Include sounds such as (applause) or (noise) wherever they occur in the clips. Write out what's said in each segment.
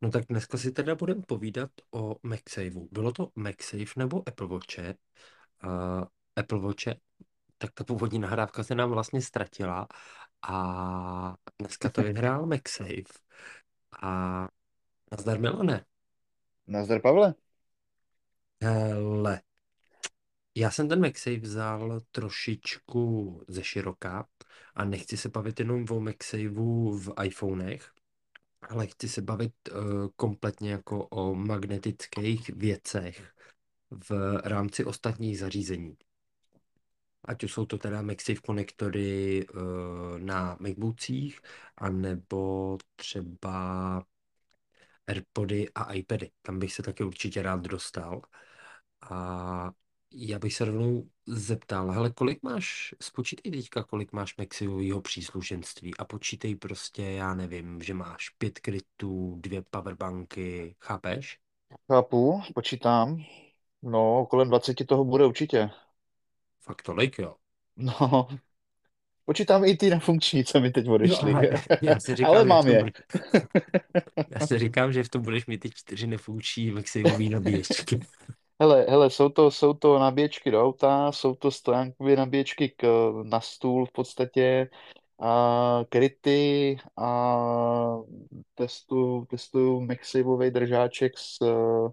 No tak dneska si teda budeme povídat o MagSaveu. Bylo to MagSafe nebo Apple Watche? Uh, Apple Watche, tak ta původní nahrávka se nám vlastně ztratila a dneska to vyhrál MagSafe. A nazdar Milane. Nazdar, Pavle. Hele, já jsem ten MagSafe vzal trošičku ze široka a nechci se bavit jenom o MagSaveu v iPhonech, ale chci se bavit uh, kompletně jako o magnetických věcech v rámci ostatních zařízení. Ať už jsou to teda MagSafe konektory uh, na MacBookcích, anebo třeba AirPody a iPady. Tam bych se taky určitě rád dostal. A já bych se rovnou zeptal, hele, kolik máš, spočítej teďka, kolik máš Maxivového příslušenství a počítej prostě, já nevím, že máš pět krytů, dvě powerbanky, chápeš? Chápu, počítám. No, kolem 20 toho bude určitě. Fakt tolik, jo. No, počítám i ty nefunkční, co mi teď odešly. ale já si (laughs) říkám, Ale že v mám tom, je. bude- (laughs) já si říkám, že v tom budeš mít ty čtyři nefunkční Maxivový nabíječky. (laughs) Hele, hele, jsou to, jsou to nabíječky do auta, jsou to stojánkové nabíječky k, na stůl v podstatě, a kryty a testu, testu MagSafeový držáček z eh,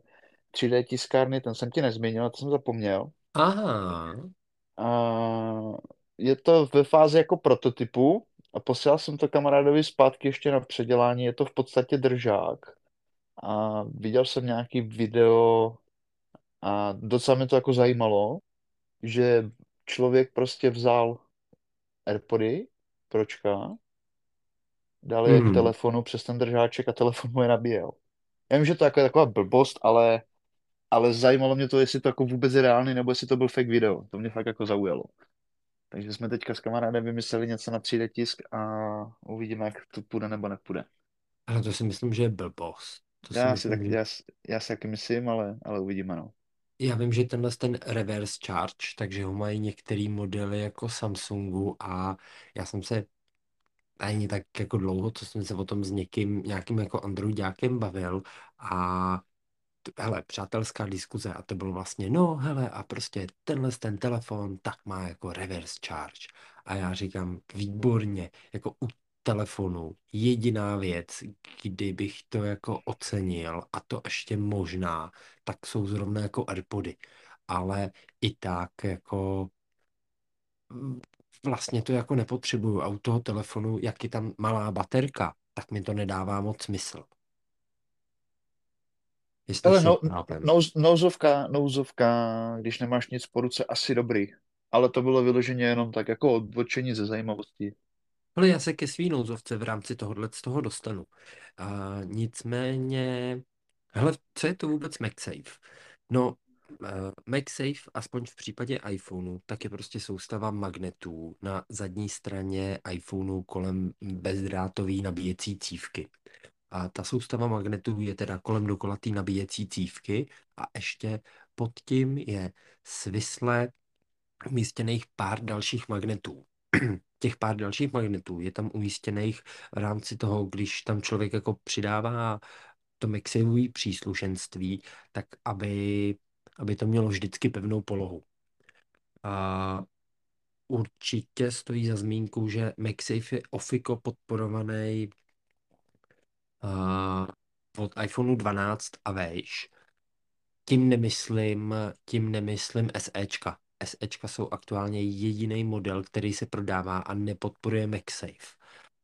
3D tiskárny, ten jsem ti nezmínil, to jsem zapomněl. Aha, A je to ve fázi jako prototypu a posílal jsem to kamarádovi zpátky ještě na předělání. Je to v podstatě držák. A viděl jsem nějaký video a docela mě to jako zajímalo, že člověk prostě vzal AirPody, pročka, dal je k hmm. telefonu přes ten držáček a telefon mu je nabíjel. Já vím, že to je jako taková blbost, ale, ale zajímalo mě to, jestli to jako vůbec je reálný, nebo jestli to byl fake video. To mě fakt jako zaujalo. Takže jsme teďka s kamarádem vymysleli něco na 3D tisk a uvidíme, jak to půjde nebo nepůjde. Ale to si myslím, že je blbost. To si Já si, tak, myslím, že... já, si- já si taky myslím, ale, ale uvidíme, no. Já vím, že tenhle ten reverse charge, takže ho mají některé modely jako Samsungu a já jsem se ani tak jako dlouho, co jsem se o tom s někým, nějakým jako Androidákem bavil a hele, přátelská diskuze a to bylo vlastně, no hele a prostě tenhle ten telefon tak má jako reverse charge. A já říkám, výborně, jako u telefonu jediná věc, kdybych to jako ocenil a to ještě možná, tak jsou zrovna jako AirPody, ale i tak jako mm, vlastně to jako nepotřebuju a u toho telefonu, jak je tam malá baterka, tak mi to nedává moc smysl. Jestli Ale no, nouz, nouzovka, nouzovka, když nemáš nic po ruce, asi dobrý. Ale to bylo vyloženě jenom tak jako odbočení ze zajímavosti. Ale já se ke svý nouzovce v rámci tohohle z toho dostanu. A nicméně, hele, co je to vůbec MagSafe? No, uh, MagSafe, aspoň v případě iPhoneu, tak je prostě soustava magnetů na zadní straně iPhoneu kolem bezdrátové nabíjecí cívky. A ta soustava magnetů je teda kolem dokola té nabíjecí cívky a ještě pod tím je svisle umístěných pár dalších magnetů. (clears throat) Těch pár dalších magnetů je tam umístěných v rámci toho, když tam člověk jako přidává to MagSafeové příslušenství, tak aby, aby to mělo vždycky pevnou polohu. A určitě stojí za zmínku, že MagSafe je ofiko podporovaný uh, od iPhoneu 12 a vejš. Tím nemyslím, tím nemyslím SEčka. SEčka jsou aktuálně jediný model, který se prodává a nepodporuje MagSafe.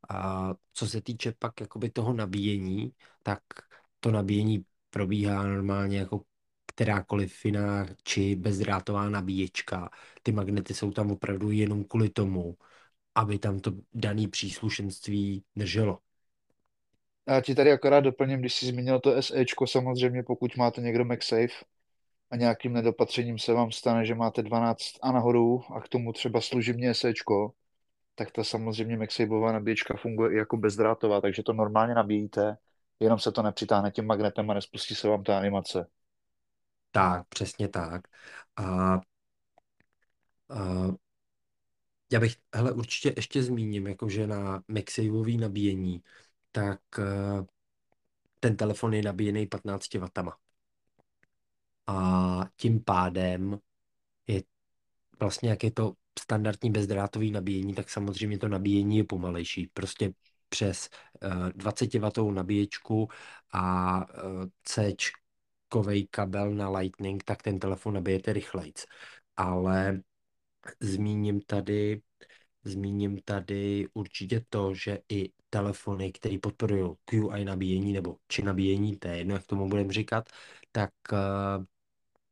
A co se týče pak jakoby toho nabíjení, tak to nabíjení probíhá normálně jako kterákoliv jiná či bezdrátová nabíječka. Ty magnety jsou tam opravdu jenom kvůli tomu, aby tam to dané příslušenství drželo. Já ti tady akorát doplním, když jsi zmínil to SEčko, samozřejmě pokud máte někdo MagSafe a nějakým nedopatřením se vám stane, že máte 12 a nahoru a k tomu třeba služebně SEčko, tak ta samozřejmě MagSafeová nabíječka funguje i jako bezdrátová, takže to normálně nabíjíte, jenom se to nepřitáhne tím magnetem a nespustí se vám ta animace. Tak, přesně tak. A, a já bych, hele, určitě ještě zmíním, jakože na MagSafeový nabíjení, tak eh, ten telefon je nabíjený 15 W. A tím pádem je vlastně, jak je to standardní bezdrátový nabíjení, tak samozřejmě to nabíjení je pomalejší. Prostě přes 20W nabíječku a C kabel na Lightning, tak ten telefon nabijete rychlejc. Ale zmíním tady, zmíním tady určitě to, že i telefony, které podporují QI nabíjení nebo či nabíjení, to je jedno, jak tomu budeme říkat, tak uh,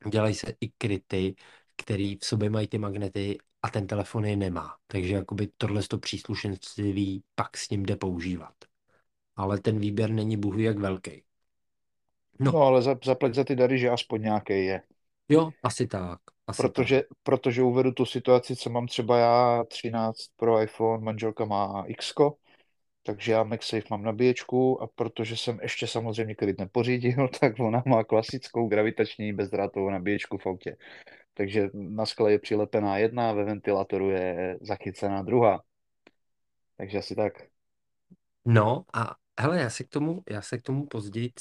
dělají se i kryty, který v sobě mají ty magnety a ten telefon je nemá. Takže jakoby tohle to příslušenství pak s ním jde používat. Ale ten výběr není bohu jak velký. No, no ale za, zaplať za ty dary, že aspoň nějaký je. Jo, asi tak. Asi protože, tak. protože uvedu tu situaci, co mám třeba já, 13 pro iPhone, manželka má X, takže já MagSafe mám nabíječku a protože jsem ještě samozřejmě klid nepořídil, (laughs) tak ona má klasickou gravitační bezdrátovou nabíječku v autě. Takže na skle je přilepená jedna, ve ventilátoru je zachycená druhá. Takže asi tak. No a hele, já se k tomu, já se k tomu později,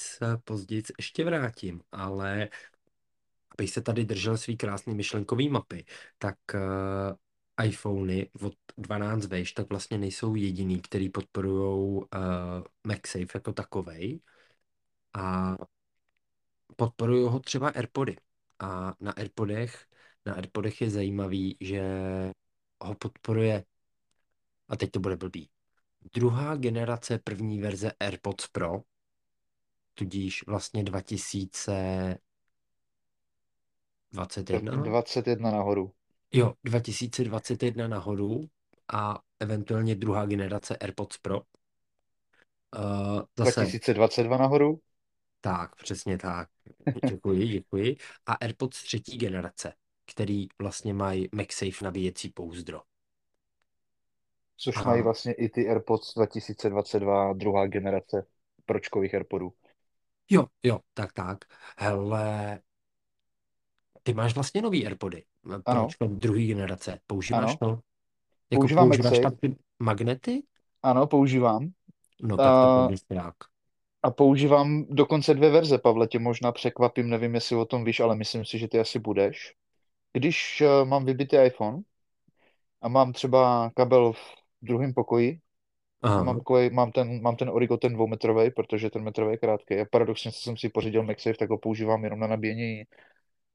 později ještě vrátím, ale abych se tady držel svý krásný myšlenkový mapy, tak uh, iPhony od 12 vejš tak vlastně nejsou jediný, který podporují uh, MagSafe jako takovej a podporují ho třeba AirPody. A na AirPodech, na AirPodech je zajímavý, že ho podporuje, a teď to bude blbý, druhá generace první verze AirPods Pro, tudíž vlastně 2000, 21? 21 nahoru. Jo, 2021 nahoru a eventuálně druhá generace AirPods Pro. Uh, zase, 2022 nahoru? Tak, přesně tak. Děkuji, (laughs) děkuji. A AirPods třetí generace, který vlastně mají MagSafe nabíjecí pouzdro. Což a... mají vlastně i ty AirPods 2022 druhá generace pročkových AirPodů. Jo, jo, tak, tak. Hele, ty máš vlastně nový AirPody. Ano. druhý generace. Používáš ano. to? Jako používám používáš tam ty magnety? Ano, používám. No tak to uh, A používám dokonce dvě verze, Pavle, tě možná překvapím, nevím, jestli o tom víš, ale myslím si, že ty asi budeš. Když uh, mám vybitý iPhone a mám třeba kabel v druhém pokoji, Aha. Mám, takový, mám, ten, mám ten Origo, ten dvoumetrový, protože ten metrový je krátký. A paradoxně, co jsem si pořídil MagSafe, tak ho používám jenom na nabíjení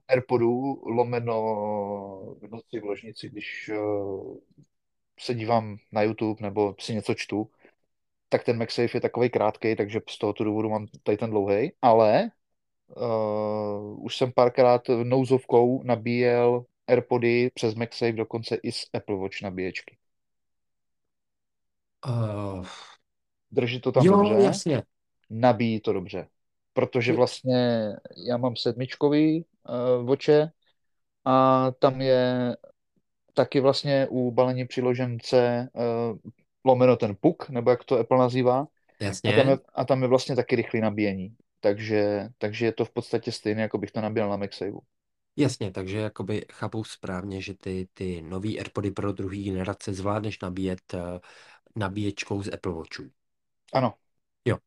AirPodů lomeno v noci v ložnici, když uh, se dívám na YouTube nebo si něco čtu, tak ten MagSafe je takový krátký, takže z tohoto důvodu mám tady ten dlouhý, ale uh, už jsem párkrát nouzovkou nabíjel AirPody přes MagSafe, dokonce i z Apple Watch nabíječky. Uh, Drží to tam jo, dobře. jasně. Nabíjí to dobře. Protože vlastně já mám sedmičkový uh, voče a tam je taky vlastně u balení přiložen C uh, lomeno ten puk, nebo jak to Apple nazývá. Jasně. A tam je, a tam je vlastně taky rychlý nabíjení. Takže, takže je to v podstatě stejné, jako bych to nabíjel na MagSaveu. Jasně, takže jakoby chápu správně, že ty, ty nový AirPody pro druhý generace zvládneš nabíjet uh, nabíječkou z Apple Watchů. Ano. Jo.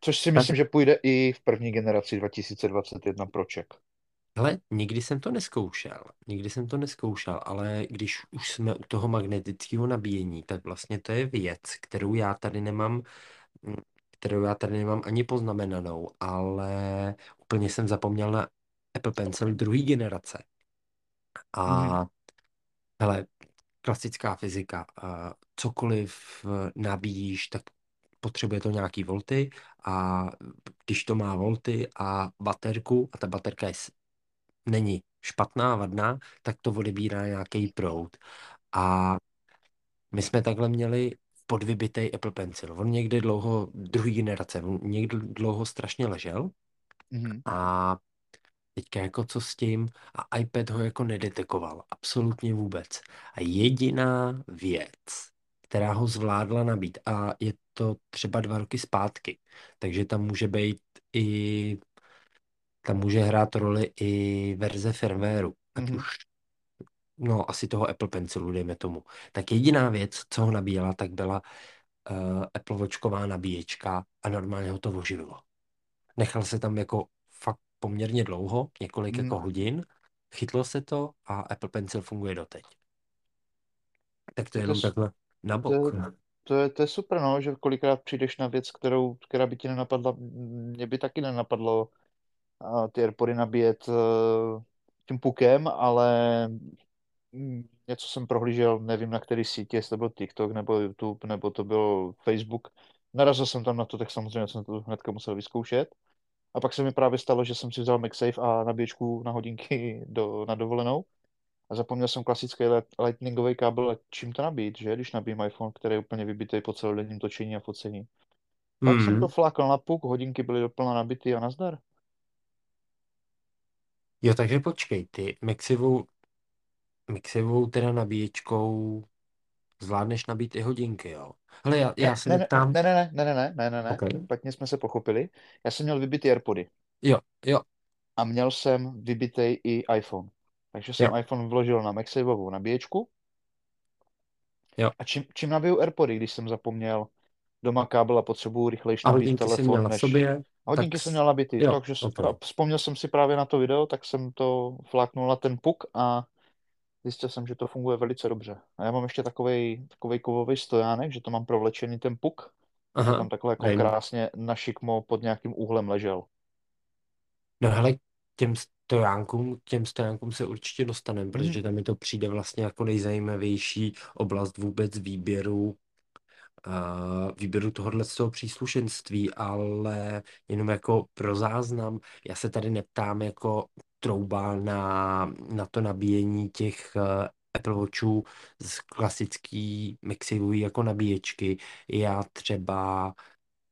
Což si myslím, tak... že půjde i v první generaci 2021 Proček. Hele, nikdy jsem to neskoušel, nikdy jsem to neskoušel, ale když už jsme u toho magnetického nabíjení, tak vlastně to je věc, kterou já tady nemám, kterou já tady nemám ani poznamenanou, ale úplně jsem zapomněl na Apple Pencil druhé generace. A mm. hele, klasická fyzika, cokoliv nabíjíš, tak potřebuje to nějaký volty a když to má volty a baterku a ta baterka je není špatná, vadná, tak to odebírá nějaký proud. A my jsme takhle měli podvybitej Apple Pencil. On někdy dlouho, druhý generace, on někdy dlouho strašně ležel mm-hmm. a teďka jako co s tím a iPad ho jako nedetekoval, absolutně vůbec. A jediná věc, která ho zvládla nabít a je to třeba dva roky zpátky, takže tam může být i tam může hrát roli i verze firmwareu, ať mm-hmm. už no asi toho Apple Pencilu, dejme tomu. Tak jediná věc, co ho nabíjela, tak byla uh, Apple Watchková nabíječka a normálně ho to oživilo. Nechal se tam jako fakt poměrně dlouho, několik Hmm. jako hodin, chytlo se to a Apple Pencil funguje doteď. Tak to je To, jenom je, takhle na to, bok. je, to, je, to je super, no, že kolikrát přijdeš na věc, kterou, která by ti nenapadla. Mě by taky nenapadlo a ty Airpody nabíjet uh, tím pukem, ale mm, něco jsem prohlížel, nevím na který sítě, jestli to byl TikTok nebo YouTube, nebo to byl Facebook. Narazil jsem tam na to, tak samozřejmě jsem to hnedka musel vyzkoušet. A pak se mi právě stalo, že jsem si vzal MagSafe a nabíječku na hodinky (laughs) do, na dovolenou. A zapomněl jsem klasický lightningový kábel, a čím to nabít, že? Když nabíjím iPhone, který je úplně vybitý po celodenním točení a focení. Pak jsem to Hmm. flákal na puk, hodinky byly doplna nabitý a nazdar. Jo, takže počkej, ty Maxivou, Maxivou teda nabíječkou zvládneš nabít i hodinky, jo? Hele, já, já Ne, se ne, ne, neptám. ne, ne, ne, ne, ne, ne, ne, ne, OK. špatně jsme se pochopili. Já jsem měl vybitý Airpody Jo, jo, a měl jsem vybitý i iPhone. Takže jsem jo, iPhone vložil na MagSafeovou nabíječku jo. a čím, čím nabiju Airpody, když jsem zapomněl doma kábel a potřebuju rychlejš A nabít hodinky jsi měl telefon, na než... sobě, A tak hodinky jsem měl nabitý, jo, takže s- OK. a vzpomněl jsem si právě na to video, tak jsem to fláknul na ten puk a zjistil jsem, že to funguje velice dobře. A já mám ještě takovej, takovej kovový stojánek, že to mám provlečený ten puk, Aha, tam takhle jako vím. krásně na šikmo pod nějakým úhlem ležel. No hele, těm stojánkům, těm stojánkům se určitě dostaneme, Mhm. protože tam mi to přijde vlastně jako nejzajímavější oblast vůbec výběru výběru tohohle z toho příslušenství, ale jenom jako pro záznam, já se tady neptám jako trouba na, na to nabíjení těch uh, Apple Watchů z klasický MagSafeový jako nabíječky. Já třeba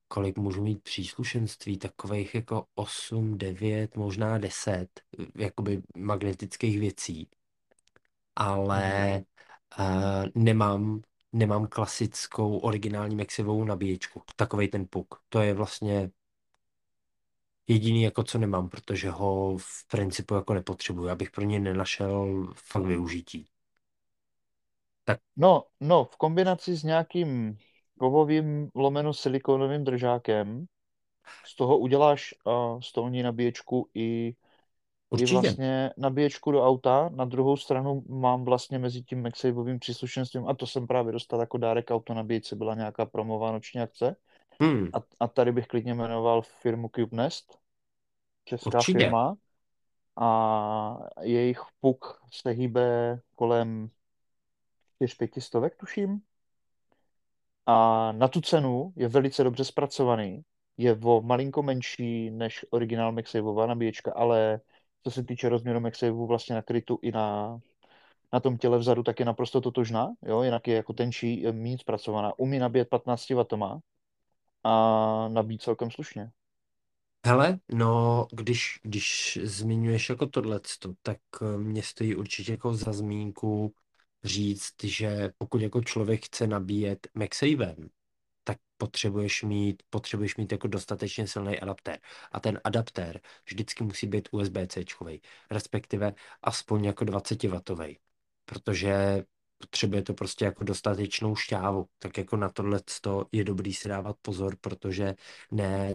kolik můžu mít příslušenství, takových jako 8, 9, možná 10, jakoby magnetických věcí. Ale uh, nemám, nemám klasickou originální Maxivovou nabíječku. Takovej ten puk. To je vlastně jediný, jako co nemám, protože ho v principu jako nepotřebuji. Abych pro ně nenašel fakt využití. Tak No, no, v kombinaci s nějakým kovovým lomeno silikonovým držákem, z toho uděláš uh, stolní nabíječku i určitě. vlastně nabíječku do auta. Na druhou stranu mám vlastně mezi tím MagSafeovým příslušenstvím, a to jsem právě dostal jako dárek auto nabíječce, byla nějaká promová noční akce. Hmm, A, a tady bych klidně jmenoval firmu CubeNest, česká určitě. firma. A jejich puk se hýbe kolem 4-5 stovek, tuším. A na tu cenu je velice dobře zpracovaný. Je o malinko menší než originál MagSafeová nabíječka, ale co se týče rozměru MagSafeu vlastně na krytu i na, na tom těle vzadu, tak je naprosto totožná. Jo? Jinak je jako tenčí, je méně zpracovaná. Umí nabíjet 15 W a nabíjí celkem slušně. Hele, no, když, když zmiňuješ jako tohleto, tak eh, mě stojí určitě jako za zmínku říct, že pokud jako člověk chce nabíjet MagSafem, tak potřebuješ mít, potřebuješ mít jako dostatečně silný adaptér. A ten adaptér vždycky musí být USB-C, respektive aspoň jako 20W, protože potřebuje to prostě jako dostatečnou šťávu. Tak jako na tohle je dobrý si dávat pozor, protože ne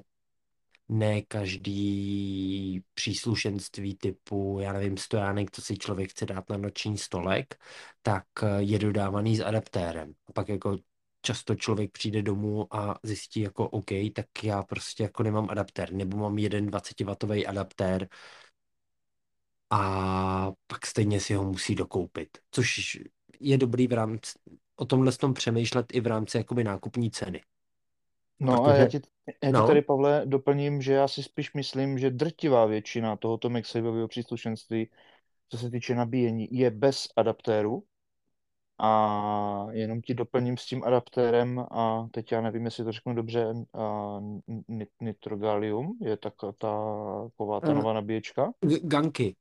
ne každý příslušenství typu, já nevím, stojánek, co si člověk chce dát na noční stolek, tak je dodávaný s adaptérem. A pak jako často člověk přijde domů a zjistí jako OK, tak já prostě jako nemám adaptér, nebo mám jeden 20W adaptér a pak stejně si ho musí dokoupit, což je dobrý v rámci, o tomhle tom přemýšlet i v rámci jakoby nákupní ceny. No a já Protože, ti, já ti no, tady, Pavle, doplním, že já si spíš myslím, že drtivá většina tohoto MagSafeového příslušenství, co se týče nabíjení, je bez adaptéru. A jenom ti doplním s tím adaptérem, a teď já nevím, jestli to řeknu dobře, a nit- nitrogalium je tak ta, taková ta eh, nová nabíječka. Ganky.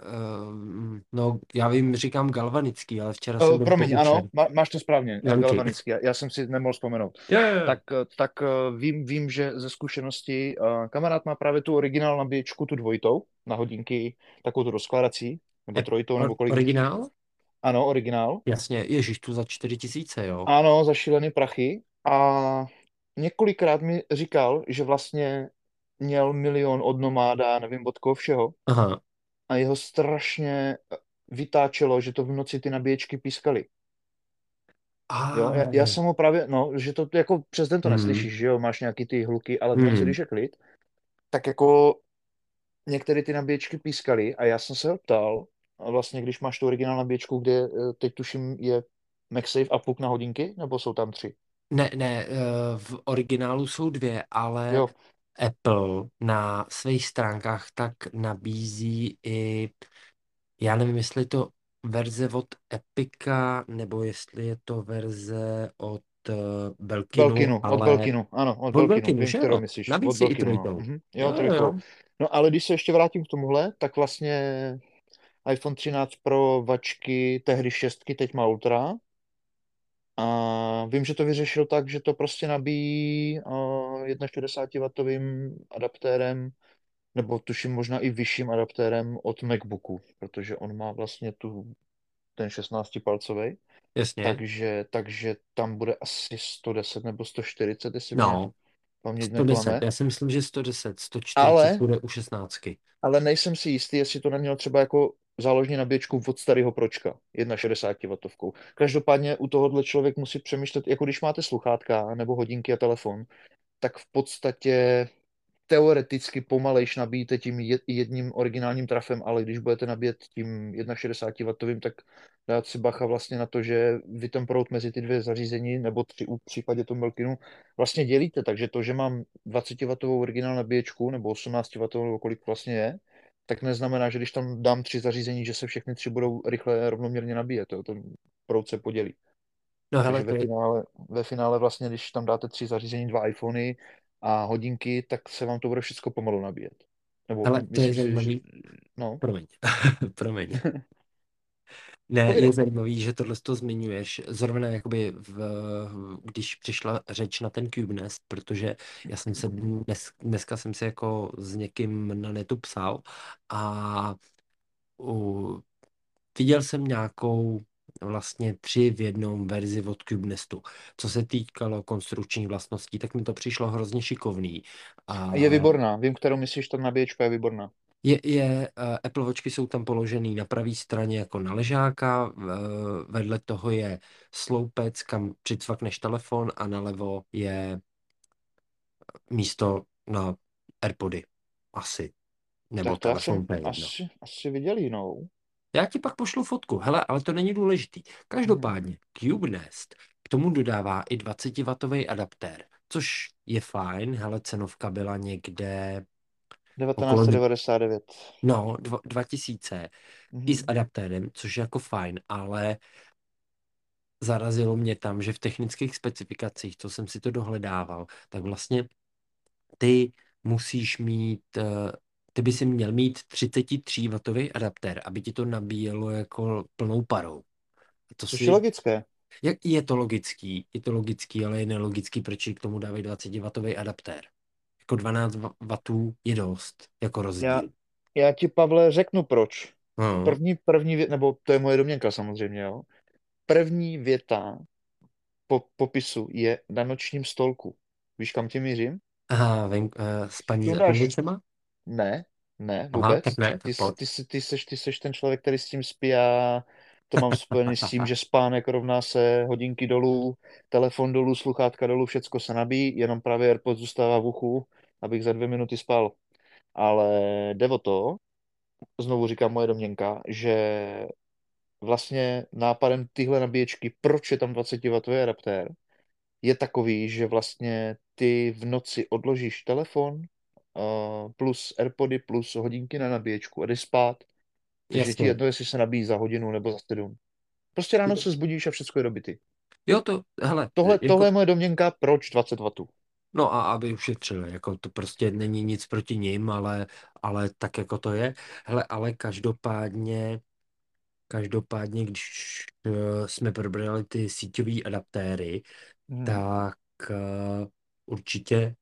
Ehm, no, já vím, říkám galvanický, ale včera jsem Uh, byl promiň, ano, má, máš to správně, Ganky. galvanický, já, já jsem si nemohl vzpomenout. Jo, jo. Tak, eh, tak eh, vím, vím, že ze zkušenosti uh, kamarád má právě tu originál nabíječku, tu dvojitou, na hodinky, takovou tu rozkládací, nebo trojitou, nebo kolik. originál? Ano, originál. Jasně, ježiš, tu za čtyři tisíce, jo. Ano, za šílený prachy. A několikrát mi říkal, že vlastně měl milion od Nomáda, nevím od koho všeho, Aha. a jeho strašně vytáčelo, že to v noci ty nabíječky pískaly. A, Jo, já, já jsem ho právě, no, že to jako přes den to Hmm. neslyšíš, že jo, máš nějaký ty hluky, ale Hmm. když je klid, tak jako některé ty nabíječky pískaly a já jsem se ho ptal, a vlastně když máš tu originální nabíječku, kde eh, teď tuším je MagSafe a puk na hodinky, nebo jsou tam tři? Ne, ne, eh, v originálu jsou dvě, ale Jo, Apple na svých stránkách tak nabízí i, já nevím, jestli je to verze od Epica, nebo jestli je to verze od uh, Belkinu, Belkinu, od ale Belkinu, ano, od od Belkinu, Belkinu, vím, že kterou myslíš, od Nabízí i Belkinu, no. trojitou. Mhm. Jo, Jo, trojkou. No ale když se ještě vrátím k tomuhle, tak vlastně iPhone 13 Pro vačky, tehdy šestky, teď má Ultra. A vím, že to vyřešil tak, že to prostě nabíjí uh, 61W adaptérem, nebo tuším možná i vyšším adaptérem od MacBooku, protože on má vlastně tu, ten 16-palcový. Jasně. Takže, takže tam bude asi 110 nebo 140, jestli mě No, paměť 110. neklame. Já si myslím, že 110, 140 Ale, bude u 16. ale nejsem si jistý, jestli to neměl třeba jako záložní nabíječku od starého pročka, 61W. Každopádně u tohohle člověk musí přemýšlet, jako když máte sluchátka nebo hodinky a telefon, tak v podstatě teoreticky pomalejš nabíjíte tím je- jedním originálním trafem, ale když budete nabíjet tím 61W, tak dát si bacha vlastně na to, že vy ten proud mezi ty dvě zařízení, nebo tři v případě toho Belkinu, vlastně dělíte. Takže to, že mám 20W originální nabíječku, nebo 18W, nebo kolik vlastně je, tak neznamená, že když tam dám tři zařízení, že se všechny tři budou rychle rovnoměrně nabíjet. Jo? Ten proud se podělí. No hele, ve finále, ve finále vlastně, když tam dáte tři zařízení, dva iPhony a hodinky, tak se vám to bude všechno pomalu nabíjet. Nebo hele, to je že... No, Promiň, (laughs) promiň. Ne, je zajímavý, že tohle to zmiňuješ, zrovna jakoby v, když přišla řeč na ten CubeNest, protože já jsem se dnes, dneska jsem si jako s někým na netu psal a u, viděl jsem nějakou vlastně tři v jednom verzi od CubeNestu. Co se týkalo konstrukčních vlastností, tak mi to přišlo hrozně šikovný. A je výborná. Vím, kterou myslíš, ta nabíječka je výborná. Je, je, uh, Apple Watchky jsou tam položený na pravé straně jako na ležáka, uh, vedle toho je sloupec, kam přicvakneš telefon a nalevo je místo na Airpody. Asi. Nebo Tak to já telefon, jsem je jedno. asi, asi viděl jinou. Já ti pak pošlu fotku. Hele, ale to není důležitý. Každopádně CubeNest k tomu dodává i 20W adaptér, což je fajn. Hele, cenovka byla někde 1999. no, dva- 2000 i s Mhm. adaptérem, což je jako fajn, ale zarazilo mě tam, že v technických specifikacích, co jsem si to dohledával, tak vlastně ty musíš mít, eh, ty by si měl mít 33W adaptér, aby ti to nabíjelo jako plnou parou. A to Což si, je logické. jak, je to logický, je to logický, ale je nelogický, proč k tomu dávají 20W adaptér. Jako 12 W je dost, jako Já, rozdíl. já ti, Pavle, řeknu proč. No. První, první věta, nebo to je moje domněnka samozřejmě, jo. První věta po popisu je na nočním stolku. Víš, kam tím mířím? Aha, ven, uh, s paní oblečema? Ne, ne, Aha, vůbec. tak ne, tak Ty, ty, jsi- ty, seš, ty seš ten člověk, který s tím spí a to mám spojený s tím, že spánek rovná se hodinky dolů, telefon dolů, sluchátka dolů, všecko se nabíjí, jenom právě AirPods zůstává v uchu, abych za dvě minuty spal. Ale jde o to, znovu říkám moje domněnka, že vlastně nápadem tyhle nabíječky, proč je tam 20W adaptér, je takový, že vlastně ty v noci odložíš telefon uh, plus Airpody plus hodinky na nabíječku a jdeš spát. Takže ti Jasně. jedno, jestli se nabíjí za hodinu nebo za sedm. Prostě ráno se zbudíš a všechno je dobity. Jo, to, hele, Tohle, jako, tohle je moje domněnka, proč 20 W. no a aby ušetřili, jako to prostě není nic proti nim, ale, ale tak jako to je. Hele, ale každopádně, každopádně, když uh, jsme probrali ty síťové adaptéry, Hmm. tak uh, určitě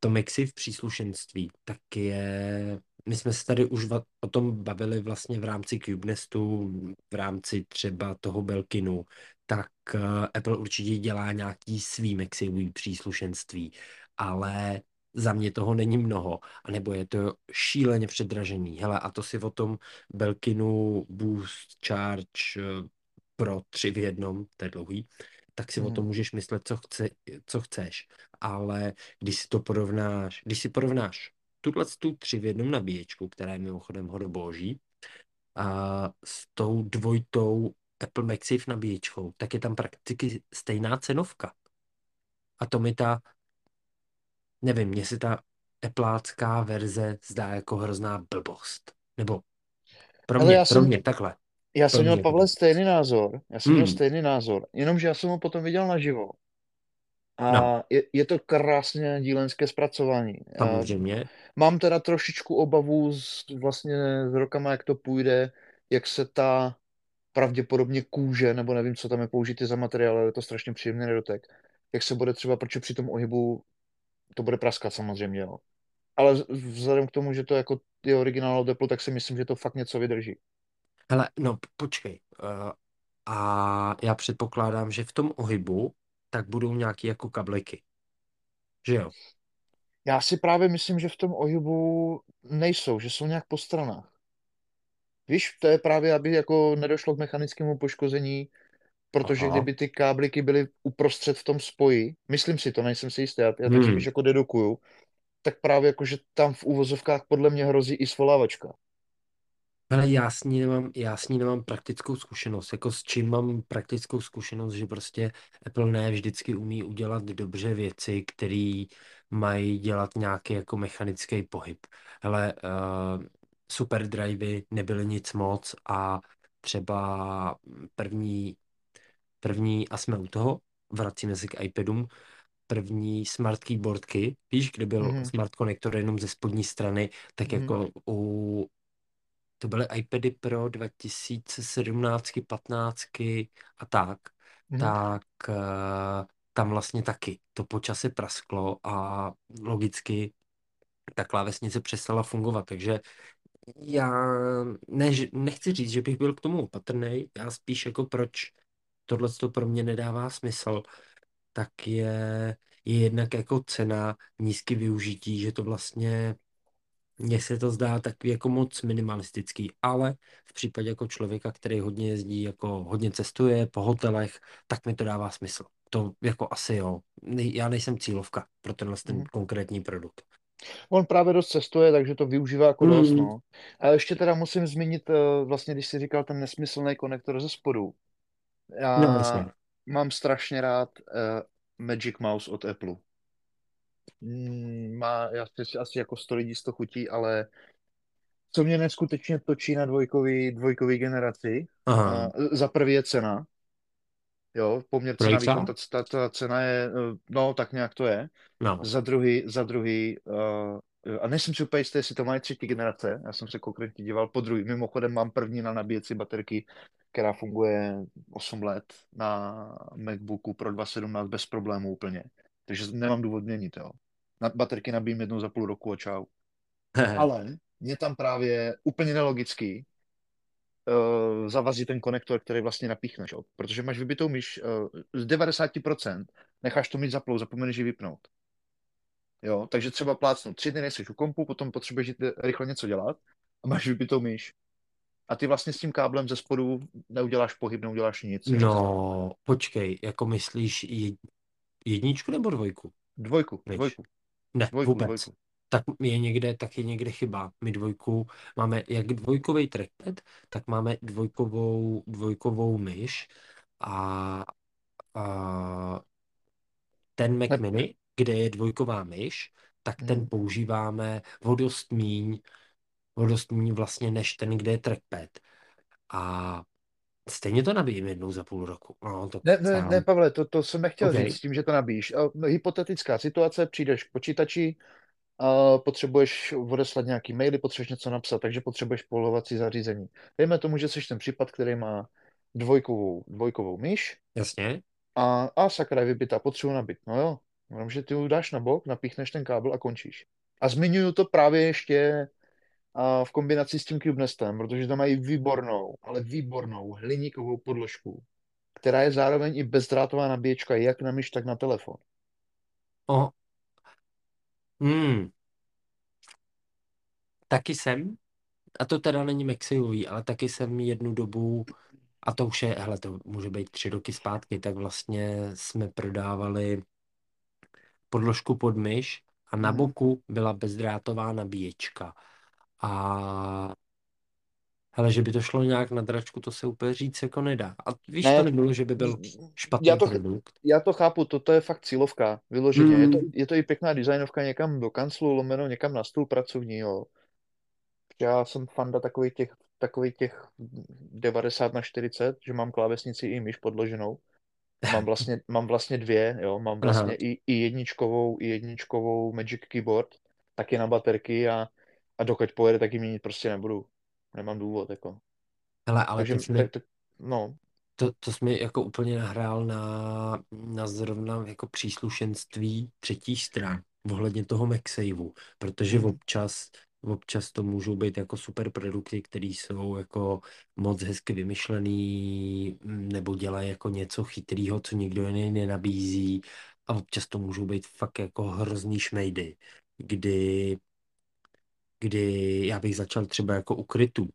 to MagSafe příslušenství, tak je, my jsme se tady už o tom bavili vlastně v rámci CubeNestu, v rámci třeba toho Belkinu, tak uh, Apple určitě dělá nějaký svý MagSafe příslušenství, ale za mě toho není mnoho, anebo je to šíleně předražený. Hele, a to si o tom Belkinu Boost Charge eh, Pro 3 v jednom, to je dlouhý, tak si mm. o tom můžeš myslet, co, chce, co chceš. Ale když si to porovnáš, když si porovnáš tuhle tu 3 v jednom nabíječku, která je mimochodem hodoboží, a s tou dvojitou Apple MagSafe nabíječkou, tak je tam prakticky stejná cenovka. A to mi ta, nevím, mně si ta Appleácká verze zdá jako hrozná blbost. Nebo pro mě, já pro jsem, mě, takhle. Já jsem měl, Pavle, stejný názor. Já jsem hmm. měl stejný názor. Jenomže já jsem ho potom viděl naživo. A no. je, je to krásně dílenské zpracování. Samozřejmě. Mám teda trošičku obavu z, vlastně s rokama, jak to půjde, jak se ta pravděpodobně kůže, nebo nevím, co tam je použitý za materiál, ale je to strašně příjemný nedotek. Jak se bude třeba, protože při tom ohybu to bude praskat samozřejmě, jo. Ale vzhledem k tomu, že to jako je originál od Apple, tak si myslím, že to fakt něco vydrží. Hele, no počkej. Uh, a já předpokládám, že v tom ohybu tak budou nějaký jako kabliky. Že jo? Já si právě myslím, že v tom ohybu nejsou, že jsou nějak po stranách. Víš, to je právě, aby jako nedošlo k mechanickému poškození, protože Aha. kdyby ty kábliky byly uprostřed v tom spoji, myslím si to, nejsem si jistý, já, já hmm. tak jako dedukuju, tak právě jako, že tam v úvozovkách podle mě hrozí i svolávačka. Ale já s ní nemám, já s ní nemám praktickou zkušenost. Jako s čím mám praktickou zkušenost, že prostě Apple ne vždycky umí udělat dobře věci, které mají dělat nějaký jako mechanický pohyb. Hele, uh, super drivey nebyly nic moc a třeba první, první, a jsme u toho, vracíme se k iPadům, první smart keyboardky, víš, kde byl mm-hmm. smart konektor jenom ze spodní strany, tak mm-hmm. jako u to byly iPady Pro 2017, 15 a tak, mm. tak uh, tam vlastně taky to po čase prasklo a logicky ta klávesnice přestala fungovat, takže já ne, nechci říct, že bych byl k tomu opatrný, já spíš jako proč tohle to pro mě nedává smysl, tak je, je jednak jako cena nízky využití, že to vlastně mně se to zdá takový jako moc minimalistický, ale v případě jako člověka, který hodně jezdí, jako hodně cestuje po hotelech, tak mi to dává smysl. To jako asi jo. Já nejsem cílovka pro tenhle ten mm. konkrétní produkt. On právě dost cestuje, takže to využívá jako mm. dost, no. A ještě teda musím zmínit, eh, vlastně, když jsi říkal ten nesmyslný konektor ze spodu. Já no, vlastně. mám strašně rád uh, Magic Mouse od Apple. Mm, má asi, asi jako 100 lidí 100 chutí, ale co mě neskutečně točí na dvojkový, dvojkový generaci, Aha. za prvý je cena, jo, poměr cena výkon, ta, ta, ta cena je, eh, no, tak nějak to je. No. Za druhý, za druhý, uh, a nejsem si úplně jistý, jestli to má třetí generace, já jsem se konkrétně díval po druhý. Mimochodem mám první na nabíjecí baterky, která funguje 8 let na MacBooku pro 2.17 bez problémů úplně. Takže nemám důvod měnit, jo na baterky nabíjím jednou za půl roku a čau. (laughs) Ale mě tam právě úplně nelogický uh, zavazí ten konektor, který vlastně napíchneš, jo? protože máš vybitou myš uh, z 90% necháš to mít zaplou, zapomeneš ji vypnout. Jo, takže třeba plácnu tři dny nejseš u kompu, potom potřebuješ jít rychle něco dělat a máš vybitou myš. A ty vlastně s tím káblem ze spodu neuděláš pohyb, neuděláš nic. No, počkej, jako myslíš jedničku nebo dvojku? Dvojku, Myš. dvojku. Ne, dvojku, vůbec. Dvojku. Tak je někde, tak je někde chyba. My dvojku máme jak dvojkový trackpad, tak máme dvojkovou, dvojkovou myš a, a ten Mac Mini, kde je dvojková myš, tak hmm. ten používáme vodost míň, vodost míň vlastně než ten, kde je trackpad. A Stejně to nabíjím jednou za půl roku. No, to ne, ne, ne, Pavle, to, to jsem nechtěl okay. říct s tím, že to nabíjíš. No, hypotetická situace, přijdeš k počítači, a potřebuješ odeslat nějaký maily, potřebuješ něco napsat, takže potřebuješ polovací zařízení. Dejme tomu, že jsi ten případ, který má dvojkovou, dvojkovou myš. Jasně. A, a sakra je vybitá, potřebuji nabít. No jo, že ty ho dáš na bok, napíchneš ten kábel a končíš. A zmiňuju to právě ještě a v kombinaci s tím CubeNestem, protože tam mají výbornou, ale výbornou hliníkovou podložku, která je zároveň i bezdrátová nabíječka jak na myš, tak na telefon. O. Hmm, taky jsem, a to teda není Mexijový, ale taky jsem jednu dobu, a to už je, hele, to může být tři roky zpátky, tak vlastně jsme prodávali podložku pod myš a na Mhm. boku byla bezdrátová nabíječka. A hele, že by to šlo nějak na dračku, to se úplně říct jako nedá. A víš, to Ne, nebylo, že by byl já špatný to, ch- produkt. já to chápu, toto je fakt cílovka, vyloženě. Je to, Hmm, je to i pěkná designovka někam do kanclu, lomeno někam na stůl pracovní, jo. Já jsem fanda takových těch, takových těch 90 na 40, že mám klávesnici i myš podloženou. Mám vlastně, (laughs) mám vlastně dvě, jo. Mám vlastně aha. i, i jedničkovou, i jedničkovou Magic Keyboard, taky na baterky a, a dokud pojede, tak ji měnit prostě nebudu. Nemám důvod, jako. Hele, ale Takže, teď mi tak, tak, no. To, to jsi mi jako úplně nahrál na, na zrovna jako příslušenství třetích stran ohledně toho MagSaveu, protože Mhm. občas, občas to můžou být jako super produkty, které jsou jako moc hezky vymyšlený mm, nebo dělají jako něco chytrého, co nikdo jiný nenabízí a občas to můžou být fakt jako hrozný šmejdy, kdy, kdy já bych začal třeba jako u krytů,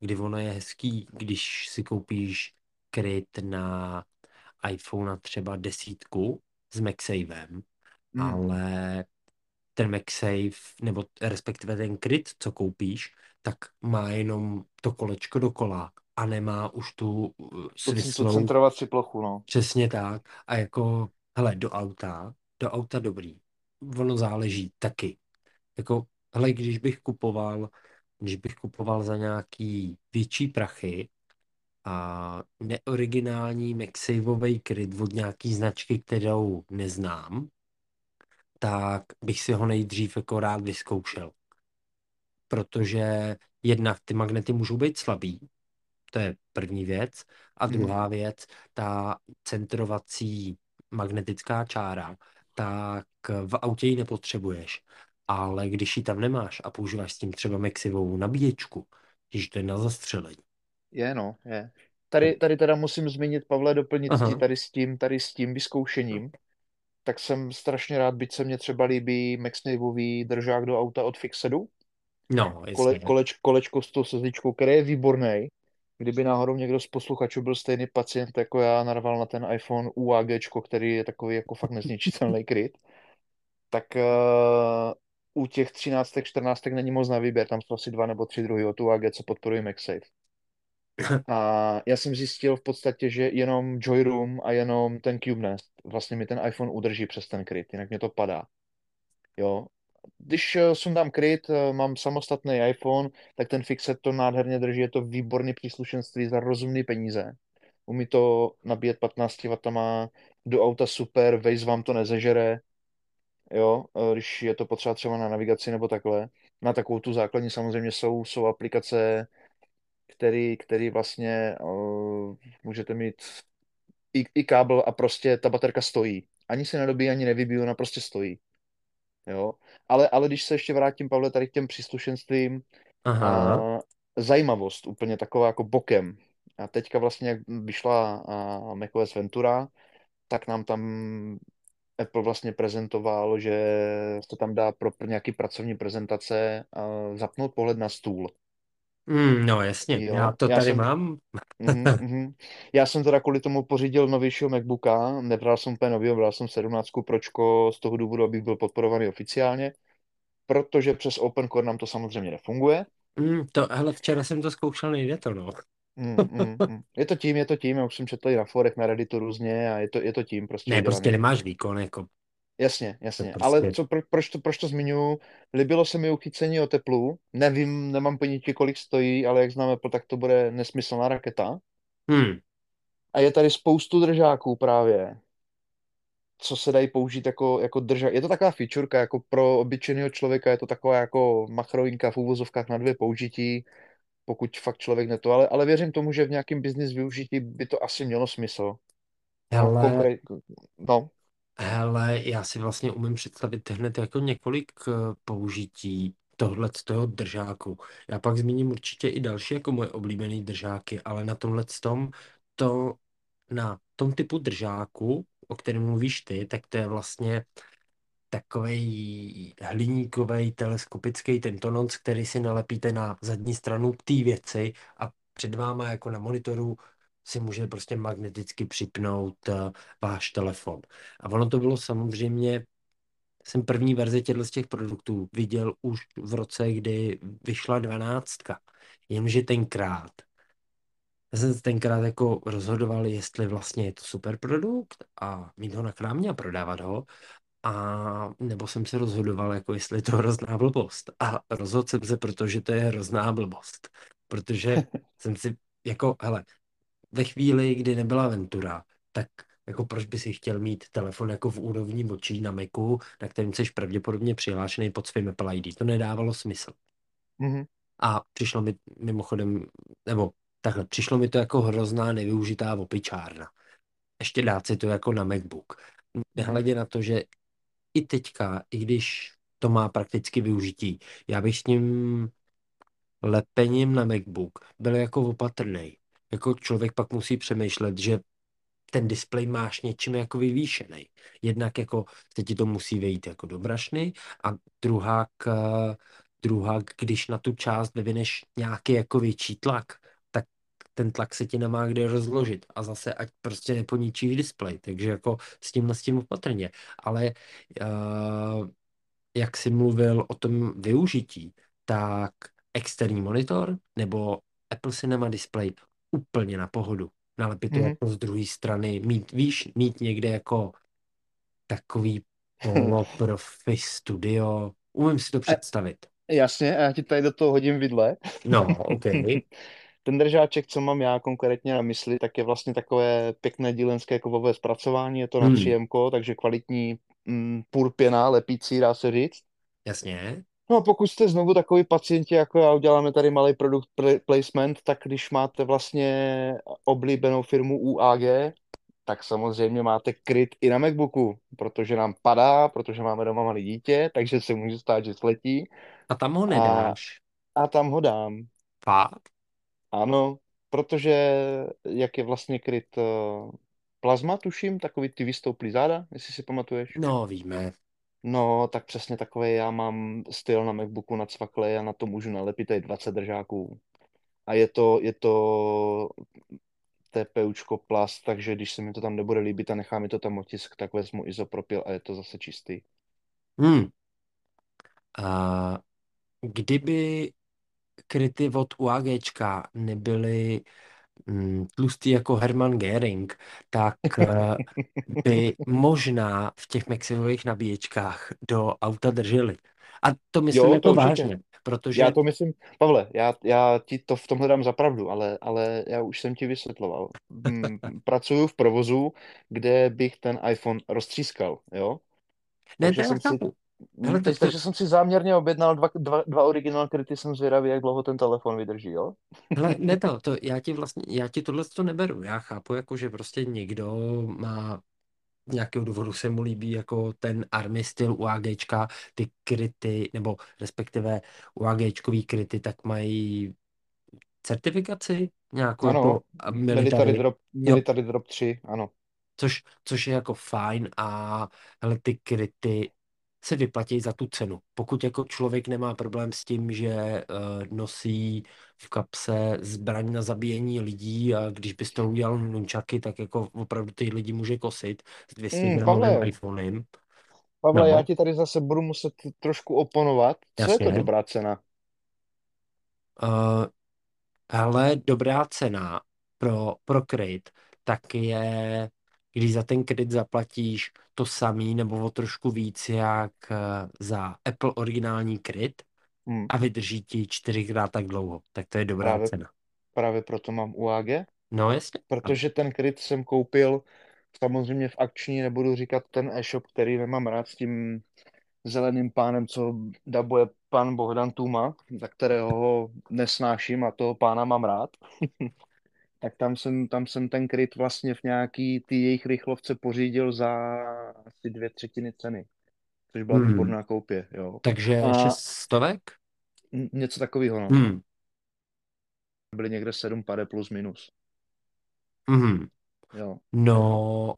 kdy ono je hezký, když si koupíš kryt na iPhone třeba desítku s MagSavem, Mm. ale ten MagSafe, nebo respektive ten kryt, co koupíš, tak má jenom to kolečko dokola a nemá už tu uh, Tu, cen- tu svislou, centrovací plochu, no. přesně tak. A jako, hele, do auta, do auta dobrý. Ono záleží taky. Jako, hele, když bych kupoval, když bych kupoval za nějaký větší prachy, a neoriginální MagSafeový kryt od nějaký značky, kterou neznám, tak bych si ho nejdřív jako rád vyzkoušel. Protože jednak ty magnety můžou být slabý, to je první věc. A Mhm. druhá věc, ta centrovací magnetická čára, tak v autě ji nepotřebuješ. Ale když ji tam nemáš a používáš s tím třeba Maxivovou nabíječku, když to je na zastřelení. Je, no, je. Tady, tady teda musím zmínit, Pavle, doplnit tady s tím, tady s tím vyzkoušením. Tak jsem strašně rád, byť se mně třeba líbí MagSafeový držák do auta od Fixedu, no, kole, jasně. koleč, kolečko s tou sezličkou, který je výborný. Kdyby náhodou někdo z posluchačů byl stejný pacient jako já, narval na ten iPhone UAG, který je takový jako fakt nezničitelný (laughs) kryt, tak uh, u těch 13, 14 není moc na výběr, tam jsou asi dva nebo tři druhy od UAG, co podporují MagSafe. (laughs) A já jsem zjistil v podstatě, že jenom Joyroom a jenom ten CubeNest vlastně mi ten iPhone udrží přes ten kryt, jinak mě to padá. Jo. Když eh, sundám kryt, eh, mám samostatný iPhone, tak ten Fixet to nádherně drží, je to výborný příslušenství za rozumný peníze. Umí to nabíjet 15 W, do auta super, Waze vám to nezežere, jo, eh, když je to potřeba třeba na navigaci nebo takhle. Na takovou tu základní samozřejmě jsou, jsou aplikace, který, který vlastně uh, můžete mít i, i kábel a prostě ta baterka stojí. Ani se nedobí, ani nevybíjí, ona prostě stojí. Jo? Ale, ale když se ještě vrátím, Pavle, tady k těm příslušenstvím, Aha. uh, zajímavost úplně taková jako bokem. A teďka vlastně, jak vyšla uh, macOS Ventura, tak nám tam Apple vlastně prezentoval, že se tam dá pro nějaký pracovní prezentace zapnout pohled na stůl. Mm, no jasně, já Jo, to já tady jsem, mám. Mhm, mhm. Já jsem teda kvůli tomu pořídil novějšího MacBooka, nebral jsem úplně novýho, bral jsem 17 Pročko z toho důvodu, abych byl podporovaný oficiálně, protože přes OpenCore nám to samozřejmě nefunguje. Mm, to, hele, včera jsem to zkoušel, nejde to, no. Mm, mm, mm. (laughs) Je to tím, je to tím, já už jsem četl i na forech, na Redditu různě a je to, je to tím prostě Ne, prostě udělaný. nemáš výkon, jako Jasně, jasně. Ale prostě. co, pro, proč, to, proč to zmiňuji? Líbilo se mi uchycení o teplu. Nevím, nemám ponětí, kolik stojí, ale jak známe tak to bude nesmyslná raketa. Hmm, A je tady spoustu držáků právě, co se dají použít jako, jako držák. Je to taková featureka, jako pro obyčejného člověka je to taková jako machrovinka v úvozovkách na dvě použití, pokud fakt člověk ne to, ale, ale věřím tomu, že v nějakém business využití by to asi mělo smysl. Hele, konkrét, no, hele, já si vlastně umím představit hned jako několik eh, použití tohle z toho držáku. Já pak zmíním určitě i další jako moje oblíbené držáky, ale na tomhle tom, to na tom typu držáku, o kterém mluvíš ty, tak to je vlastně takový hliníkový teleskopický tentonoc, který si nalepíte na zadní stranu té věci a před váma jako na monitoru si může prostě magneticky připnout uh, váš telefon. A ono to bylo samozřejmě, jsem první verzi těchto z těch produktů viděl už v roce, kdy vyšla dvanáctka. Jenže tenkrát já jsem se tenkrát jako rozhodoval, jestli vlastně je to super produkt a mít ho na krámě a prodávat ho, a nebo jsem se rozhodoval, jako jestli je to hrozná blbost. A rozhodl jsem se, protože to je hrozná blbost. Protože (laughs) jsem si, jako, hele, ve chvíli, kdy nebyla Ventura, tak jako proč by si chtěl mít telefon jako v úrovni očí na Macu, na kterém jsi pravděpodobně přihlášený pod svým Apple ID. To nedávalo smysl. Mm-hmm. A přišlo mi mimochodem, nebo takhle, přišlo mi to jako hrozná nevyužitá opičárna. Ještě dát si to jako na MacBook. Nehledě na to, že i teďka, i když to má prakticky využití, já bych s tím lepením na MacBook byl jako opatrný. Jako člověk pak musí přemýšlet, že ten displej máš něčím jako vyvýšený. Jednak jako se ti to musí vejít jako do brašny a druhá, k, druhá, když na tu část vyvineš nějaký jako větší tlak, ten tlak se ti nemá kde rozložit a zase ať prostě neponičíš displej, takže jako s tím s tím opatrně. Ale uh, jak jsi mluvil o tom využití, tak externí monitor nebo Apple Cinema Display úplně na pohodu. Nalepit to Mhm. jako z druhé strany, mít, víš, mít někde jako takový poloprofi studio. Umím si to (laughs) představit. Jasně, a já ti tady do toho hodím vidle. No, (laughs) OK. Ten držáček, co mám já konkrétně na mysli, tak je vlastně takové pěkné dílenské kovové zpracování, je to na Hmm. 3M, takže kvalitní mm, purpěna, lepící, dá se říct. Jasně. No a pokud jste znovu takový pacienti jako já, uděláme tady malý produkt pl- placement, tak když máte vlastně oblíbenou firmu UAG, tak samozřejmě máte kryt i na MacBooku, protože nám padá, protože máme doma malé dítě, takže se může stát, že sletí A tam ho a, nedáš. a tam ho dám. Fakt? Ano, protože jak je vlastně kryt uh, plazma, tuším, takový ty vystouplý záda, jestli si pamatuješ. No, víme. No, tak přesně takové já mám styl na MacBooku na cvakle a na to můžu nalepit i 20 držáků. A je to, je to TPUčko plast, takže když se mi to tam nebude líbit a nechá mi to tam otisk, tak vezmu izopropyl a je to zase čistý. Hmm. A kdyby kryty od UAGčka nebyly mm, tlustý jako Hermann Göring, tak (laughs) eh, by možná v těch Maxivových nabíječkách do auta drželi. A to myslím Jo, jako to určitě. vážně, protože Já to myslím, Pavle, já, já ti to v tomhle dám za pravdu, ale, ale já už jsem ti vysvětloval. Mm, Pracuju v provozu, kde bych ten iPhone roztřískal, jo? ne, Takže to já jsem si, chápu. mm, Hele, teď tak, to, takže jsem si záměrně objednal dva, dva, dva original kryty, jsem zvědavý, jak dlouho ten telefon vydrží, jo? hele, (laughs) ne to, to, já ti vlastně, já ti tohle to neberu. Já chápu, jako, že prostě někdo má z nějakého důvodu se mu líbí jako ten army styl UAGčka, ty kryty, nebo respektive UAGčkový kryty, tak mají certifikaci nějakou Ano, jako Military military, Drop, jo, Military Drop 3, ano. což, což je jako fajn a hele, ty kryty se vyplatí za tu cenu. Pokud jako člověk nemá problém s tím, že uh, nosí v kapse zbraň na zabíjení lidí a když bys to udělal nunčaky, tak jako opravdu ty lidi může kosit s 200 Mm, gramovým Pavle, iPhonem. Pavle, já No, ti tady zase budu muset trošku oponovat. Co je to jasně. dobrá cena? Uh, hele, dobrá cena pro, pro kryt, tak je, když za ten kryt zaplatíš to samý nebo o trošku víc jak eh, za Apple originální kryt Hmm, a vydrží ti čtyřikrát tak dlouho, tak to je dobrá právě, cena. právě proto mám UAG, No jasně. Protože ten kryt jsem koupil samozřejmě v akční, nebudu říkat ten e-shop, který nemám rád s tím zeleným pánem, co dabuje pan Bohdan Tuma, za kterého ho nesnáším a toho pána mám rád. (laughs) tak tam jsem, tam jsem ten kryt vlastně v nějaký ty jejich rychlovce pořídil za asi dvě třetiny ceny, což byla hmm, výborná koupě, jo. takže A šest stovek? něco takového, no. Hmm, Byly někde 7 pade plus minus, hmm. jo. No,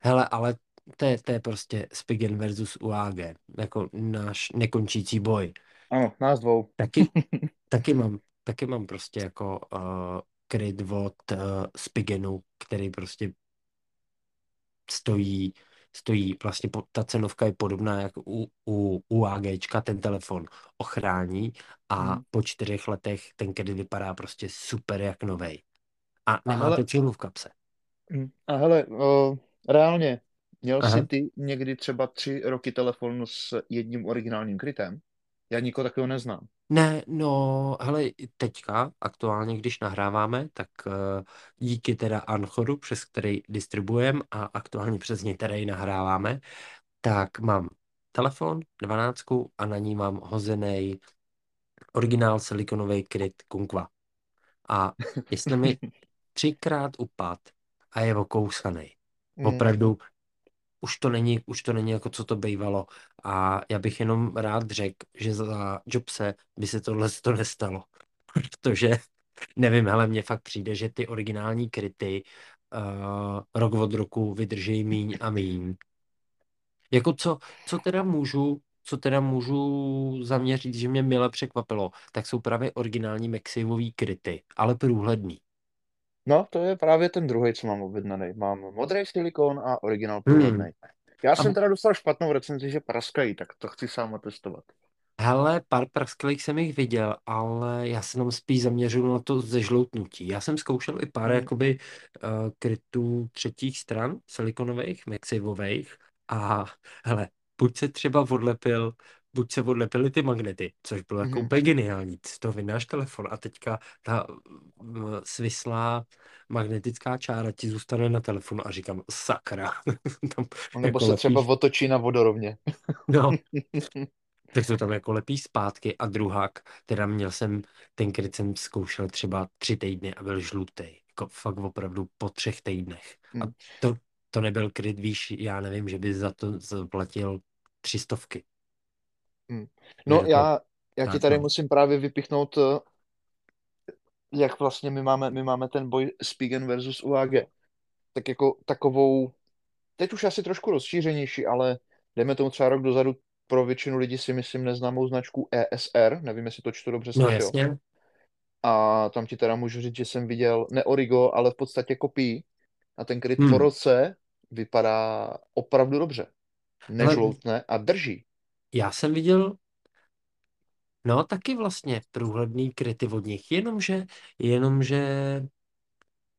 hele, ale to je, to je prostě Spigen versus UAG, jako náš nekončící boj. Ano, nás dvou. Taky, (laughs) taky mám, taky mám prostě jako uh, kryt od uh, Spigenu, který prostě stojí, stojí vlastně po, ta cenovka je podobná jako u, u, u AGčka, ten telefon ochrání a Hmm. po čtyřech letech ten kredit vypadá prostě super jak novej. A nemáte hele, cílu v kapse. Mm. A hele, uh, reálně, měl Aha. jsi ty někdy třeba tři roky telefon s jedním originálním krytem? Já nikoho takového neznám. Ne, no, hele, teďka, aktuálně, když nahráváme, tak uh, díky teda Anchoru, přes který distribuujeme a aktuálně přes něj teda nahráváme, tak mám telefon, dvanáctku a na ní mám hozený originál silikonový kryt Kunkva. A jestli mi (laughs) třikrát upad a je okousaný, Mm. opravdu už to není, už to není jako co to bývalo a já bych jenom rád řekl, že za Jobse by se tohle to nestalo, (laughs) protože nevím, hele, mně fakt přijde, že ty originální kryty uh, rok od roku vydrží míň a míň. Jako co, co teda můžu, co teda můžu zaměřit, že mě mile překvapilo, tak jsou právě originální MagSafeový kryty, ale průhledný. No, to je právě ten druhý, co mám objednaný. Mám modrý silikon a originál Hmm. průhledný. Já A jsem teda dostal špatnou recenzi, že praskají, tak to chci sám otestovat. Hele, pár prasklých jsem jich viděl, ale já se tam spíš zaměřil na to zežloutnutí. Já jsem zkoušel i pár Hmm. jakoby uh, krytů třetích stran, silikonových, MagSafeových a hele, buď se třeba odlepil, buď se odlepily ty magnety, což bylo jako Mhm. úplně geniální. To vynáš telefon a teďka ta svislá magnetická čára ti zůstane na telefonu a říkám, sakra. (laughs) Tam Nebo jako se třeba lepíš, otočí na vodorovně. (laughs) no, (laughs) tak to tam jako lepí zpátky a druhák, teda měl jsem, ten kryt jsem zkoušel třeba tři týdny a byl žlutý. Jako fakt opravdu po třech týdnech. A Hmm. to, to nebyl kryt, víš, já nevím, že by za to zaplatil tři stovky. Hmm. No Jako, já, já ti tady no. musím právě vypichnout, eh, jak vlastně my máme, my máme ten boj Spigen versus UAG. Tak jako takovou, teď už asi trošku rozšířenější, ale dejme tomu třeba rok dozadu pro většinu lidí si myslím neznámou značku ESR, nevím, jestli to čtu dobře No jo. jasně, A tam ti teda můžu říct, že jsem viděl ne Origo, ale v podstatě kopii. A ten kryt po Hmm. roce vypadá opravdu dobře. Nežloutne a drží. Já jsem viděl, no taky vlastně průhledný kryty od nich, jenomže, jenomže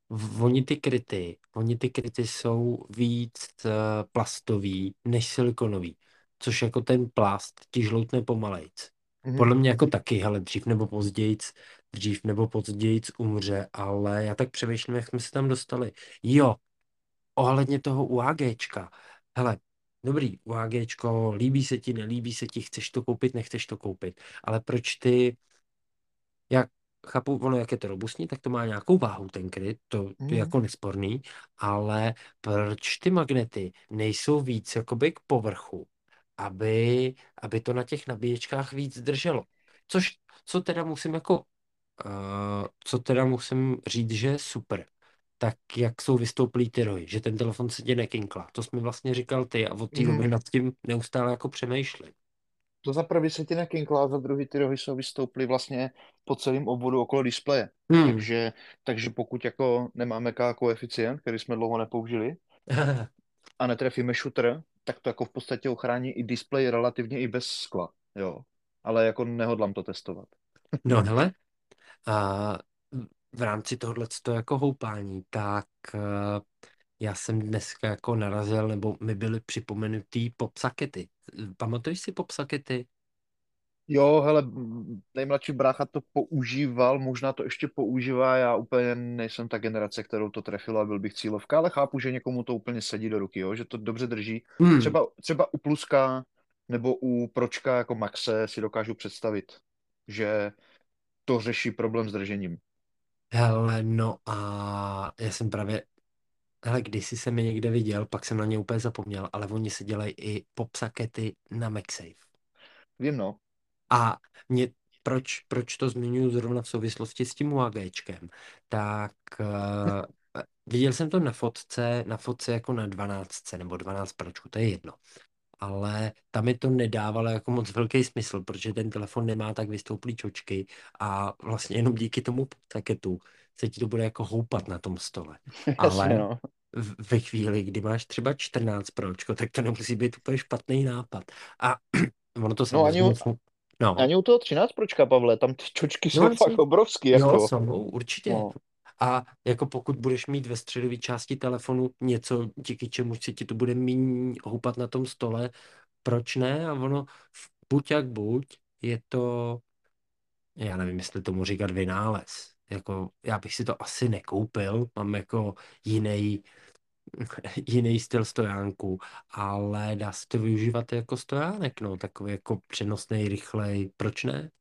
v- Oni ty kryty, oni ty kryty jsou víc uh, plastový než silikonový, což jako ten plast ti žloutne pomalejc. Mhm. Podle mě jako taky, ale dřív nebo pozdějc, dřív nebo pozdějc umře, ale já tak přemýšlím, jak jsme se tam dostali. Jo, ohledně toho UAGčka. Hele, dobrý, UAGčko, líbí se ti, nelíbí se ti, chceš to koupit, nechceš to koupit, ale proč ty, jak chápu, ono, jak je to robustní, tak to má nějakou váhu ten kryt, to, to je Mhm. jako nesporný, ale proč ty magnety nejsou víc jakoby k povrchu, aby, aby to na těch nabíječkách víc drželo. Což, co teda musím jako, uh, co teda musím říct, že je super, tak jak jsou vystouplý ty rohy, že ten telefon se ti nekinkla. To jsi mi vlastně říkal ty a od té doby Mhm. nad tím neustále jako přemýšlím. To za prvý se ti nekinkla a za druhý ty rohy jsou vystouply vlastně po celém obvodu okolo displeje. Hmm. Takže, takže pokud jako nemáme K koeficient, který jsme dlouho nepoužili, (laughs) a netrefíme shooter, tak to jako v podstatě ochrání i displej relativně i bez skla, jo. Ale jako nehodlám to testovat. No hele, a v rámci tohohle jako houpání, tak eh, já jsem dneska jako narazil, nebo mi byly připomenutý popsakety. Pamatuješ si popsakety? Jo, hele, nejmladší brácha to používal, možná to ještě používá, já úplně nejsem ta generace, kterou to trefila, byl bych cílovka, ale chápu, že někomu to úplně sedí do ruky, jo, že to dobře drží. Hmm. Třeba, třeba u Pluska nebo u Pročka jako Maxe si dokážu představit, že to řeší problém s držením. Hele, no a já jsem právě, hele, kdysi jsem je někde viděl, pak jsem na ně úplně zapomněl, ale oni se dělají i popsakety na MagSafe. Vím, no. A mě, proč, proč to zmiňuji zrovna v souvislosti s tím UAGčkem, tak uh, viděl jsem to na fotce, na fotce jako na 12 nebo 12 pročku, to je jedno. Ale tam mi to nedávalo jako moc velký smysl, protože ten telefon nemá tak vystouplý čočky a vlastně jenom díky tomu taketu se ti to bude jako houpat na tom stole. (laughs) Ale no. ve chvíli, kdy máš třeba 14 pročko, tak to nemusí být úplně špatný nápad. A (clears throat) ono to No ani, samozřejmě... u- fu- No, ani u toho 13 pročka, Pavle, tam ty čočky no jsou fakt obrovský, Jo, jako. jsou, určitě. No. A jako pokud budeš mít ve středové části telefonu něco, díky čemu se ti to bude méně houpat na tom stole, proč ne? A ono buď jak buď, je to, já nevím, jestli tomu říkat vynález. Jako, já bych si to asi nekoupil, mám jako jiný, (laughs) jiný styl stojánku, ale dá se to využívat jako stojánek, no, takový jako přenosný, rychlej, proč ne?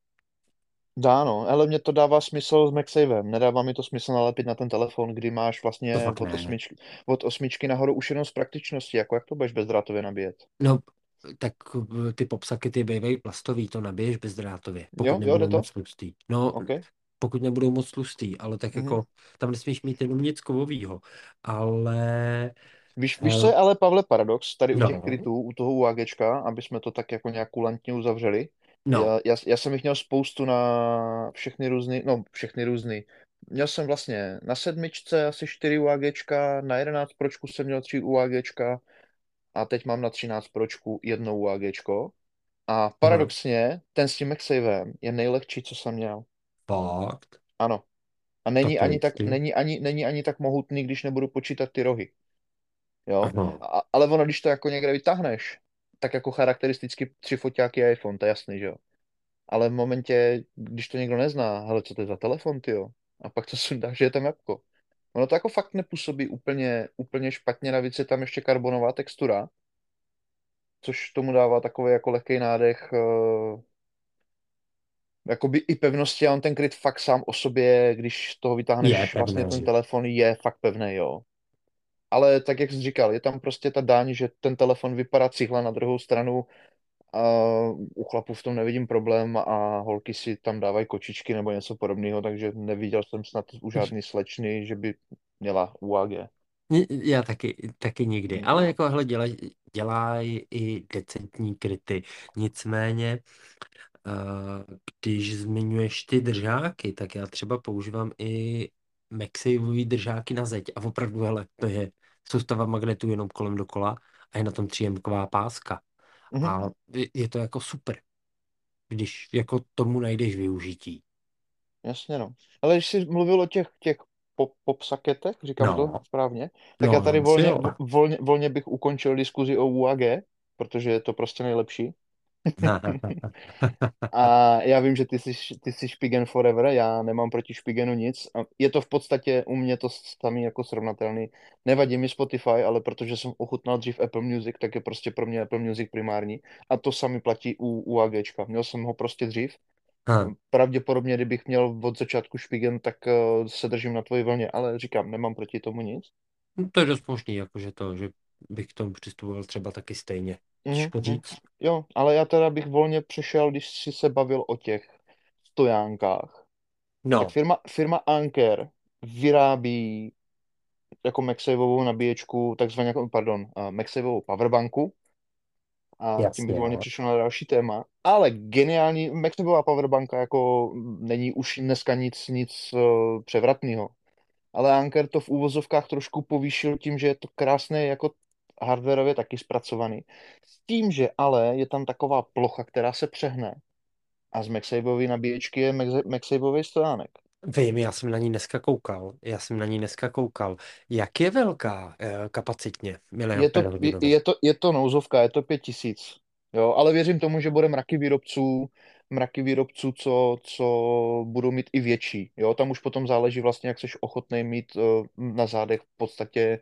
Dá, no, ale mě to dává smysl s MagSavem. Nedává mi to smysl nalepit na ten telefon, kdy máš To vlastně fakt od ne. osmičky, od osmičky nahoru už jenom z praktičnosti. Jako jak to budeš bezdrátově nabíjet? No, tak eh, ty popsakety bývají plastový, to nabiješ bezdrátově, pokud Jo, jo, jde nebudou to? moc tlustý. No, OK. pokud nebudou moc tlustý, ale tak Mhm. jako tam nesmíš mít jenom nic kovovýho. Ale Víš, víš, eh, co je ale, Pavle, paradox tady u těch no, krytů, u toho UAGčka, aby jsme to tak jako nějak kulantně uzavřeli? No, Já, já, já jsem jich měl spoustu na všechny různý, no všechny různý. Měl jsem vlastně na sedmičce asi 4 UAGčka, na 11 pročku jsem měl 3 UAGčka a teď mám na 13 pročku jedno UAGčko. A paradoxně, ten s tím MagSavem je nejlehčí, co jsem měl. fakt, Ano. A tak není je ani tak, není ani, není ani tak mohutný, když nebudu počítat ty rohy. Jo? Aha, A, ale ono, když to jako někde vytáhneš, tak jako charakteristicky tři foťáky iPhone, to je jasný, že jo. Ale v momentě, když to někdo nezná, hele, co to je za telefon, ty jo, a pak to (laughs) sundáš, že je tam jabko. Ono to jako fakt nepůsobí úplně, úplně špatně, navíc je tam ještě karbonová textura, což tomu dává takový jako lehký nádech, uh, jakoby i pevnosti a on ten kryt fakt sám o sobě, když toho je vytáhneš vlastně ten pevný. telefon, je fakt pevný, jo. Ale tak, jak jsi říkal, je tam prostě ta daň, že ten telefon vypadá cihla na druhou stranu, a u chlapů v tom nevidím problém a holky si tam dávají kočičky nebo něco podobného, takže neviděl jsem snad u žádný slečny, že by měla UAG. Já taky, taky nikdy. Hmm. Ale jako hele, dělaj, dělaj i decentní kryty. Nicméně, eh, když zmiňuješ ty držáky, tak já třeba používám i MagSafeový držáky na zeď. A opravdu, hele, to je soustava magnetů jenom kolem dokola a je na tom 3M páska. Mhm. A je- je to jako super, když jako tomu najdeš využití. Jasně no. Ale když jsi mluvil o těch, těch pop, popsaketech, říkám to No, správně, tak no, já tady volně, volně, volně bych ukončil diskuzi o UAG, protože je to prostě nejlepší. A já vím, že ty jsi, ty jsi Špigen forever, já nemám proti Špigenu nic. A Je to v podstatě u mě to samý jako srovnatelný. Nevadí mi Spotify, ale protože jsem ochutnal dřív Apple Music, tak je prostě pro mě Apple Music primární. A to sami platí u UAGčka. Měl jsem ho prostě dřív. Ha, Pravděpodobně, kdybych měl od začátku Špigen, tak uh, se držím na tvoji vlně, ale říkám, nemám proti tomu nic. no to je dost možný, jakože to, že bych k tomu přistupoval třeba taky stejně. Mhm, mhm. říct. Jo, ale já teda bych volně přešel, když jsi se bavil o těch stojánkách. No, Tak firma, firma Anker vyrábí jako MagSafeovou nabíječku, takzvaně, jako, pardon, uh, MagSafeovou powerbanku a tím jasně, bych volně no. přišel na další téma. Ale geniální, MagSafeová powerbanka jako není už dneska nic, nic uh, převratného. Ale Anker to v úvozovkách trošku povýšil tím, že je to krásné jako hardwareově taky zpracovaný. S tím, že ale je tam taková plocha, která se přehne. A z MagSafeovy nabíječky je Magsa- MagSafeový stojánek. Vím, já jsem na ní dneska koukal. Já jsem na ní dneska koukal. Jak je velká eh, kapacitně, Je to, je, je, to, je to nouzovka, je to pět tisíc. Jo, ale věřím tomu, že bude mraky výrobců, mraky výrobců, co, co budou mít i větší. Jo, tam už potom záleží vlastně, jak jsi ochotný mít uh, na zádech v podstatě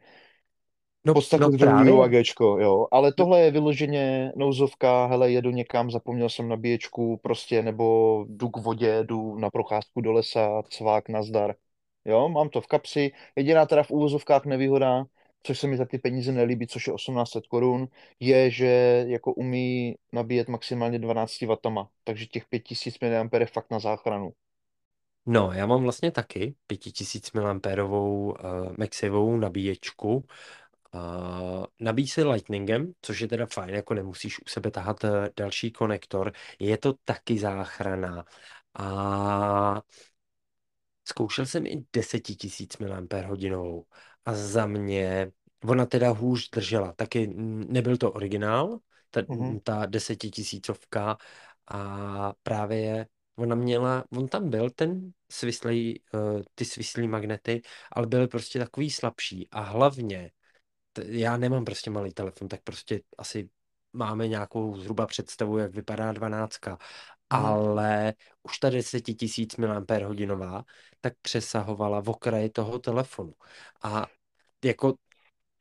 No, podstatě no druhý. UAGčko, jo. Ale tohle je vyloženě nouzovka, hele, jedu někam, zapomněl jsem nabíječku, prostě, nebo jdu k vodě, jdu na procházku do lesa, cvák, nazdar. Jo, mám to v kapsi. Jediná teda v úvozovkách nevýhoda, což se mi za ty peníze nelíbí, což je 1800 korun, je, že jako umí nabíjet maximálně 12 W, takže těch 5000 mAh fakt na záchranu. No, já mám vlastně taky 5000 mAh uh, MagSafeovou nabíječku. Uh, nabíjí se Lightningem, což je teda fajn, jako nemusíš u sebe tahat uh, další konektor. Je to taky záchrana. A zkoušel jsem i 10 000 mAh a za mě ona teda hůř držela. Taky nebyl to originál, ta, Mhm. ta desetitisícovka a právě ona měla, on tam byl ten svislej, uh, ty svislý magnety, ale byly prostě takový slabší a hlavně, já nemám prostě malý telefon, tak prostě asi máme nějakou zhruba představu, jak vypadá dvanáctka, Mhm. ale už ta 10 tisíc mAh tak přesahovala v okraji toho telefonu. A jako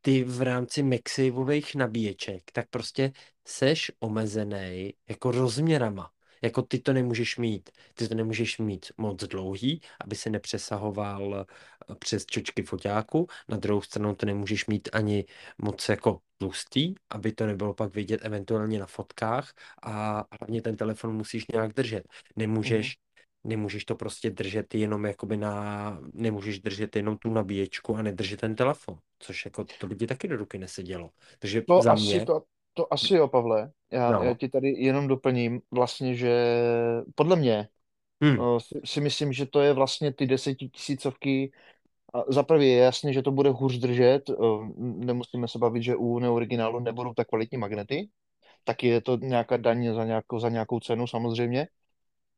ty v rámci MagSafeových nabíječek, tak prostě seš omezený jako rozměrama. Jako ty to nemůžeš mít. Ty to nemůžeš mít moc dlouhý, aby se nepřesahoval eh, přes čočky foťáku. Na druhou stranu to nemůžeš mít ani moc jako tlustý, aby to nebylo pak vidět eventuálně na fotkách a hlavně ten telefon musíš nějak držet. Nemůžeš Nemůžeš to prostě držet jenom jakoby na, nemůžeš držet jenom tu nabíječku a nedržet ten telefon, což jako to ti taky do ruky nesedělo. Takže To za asi, mě, to, to asi jo, Pavle. Já, já no, ti tady jenom doplním vlastně, že podle mě hm, o, si, si myslím, že to je vlastně ty desetitisícovky. Za prvé je jasně, že to bude hůř držet. Nemusíme se bavit, že u neoriginálu nebudou tak kvalitní magnety. Taky je to nějaká daň za nějakou, za nějakou cenu samozřejmě.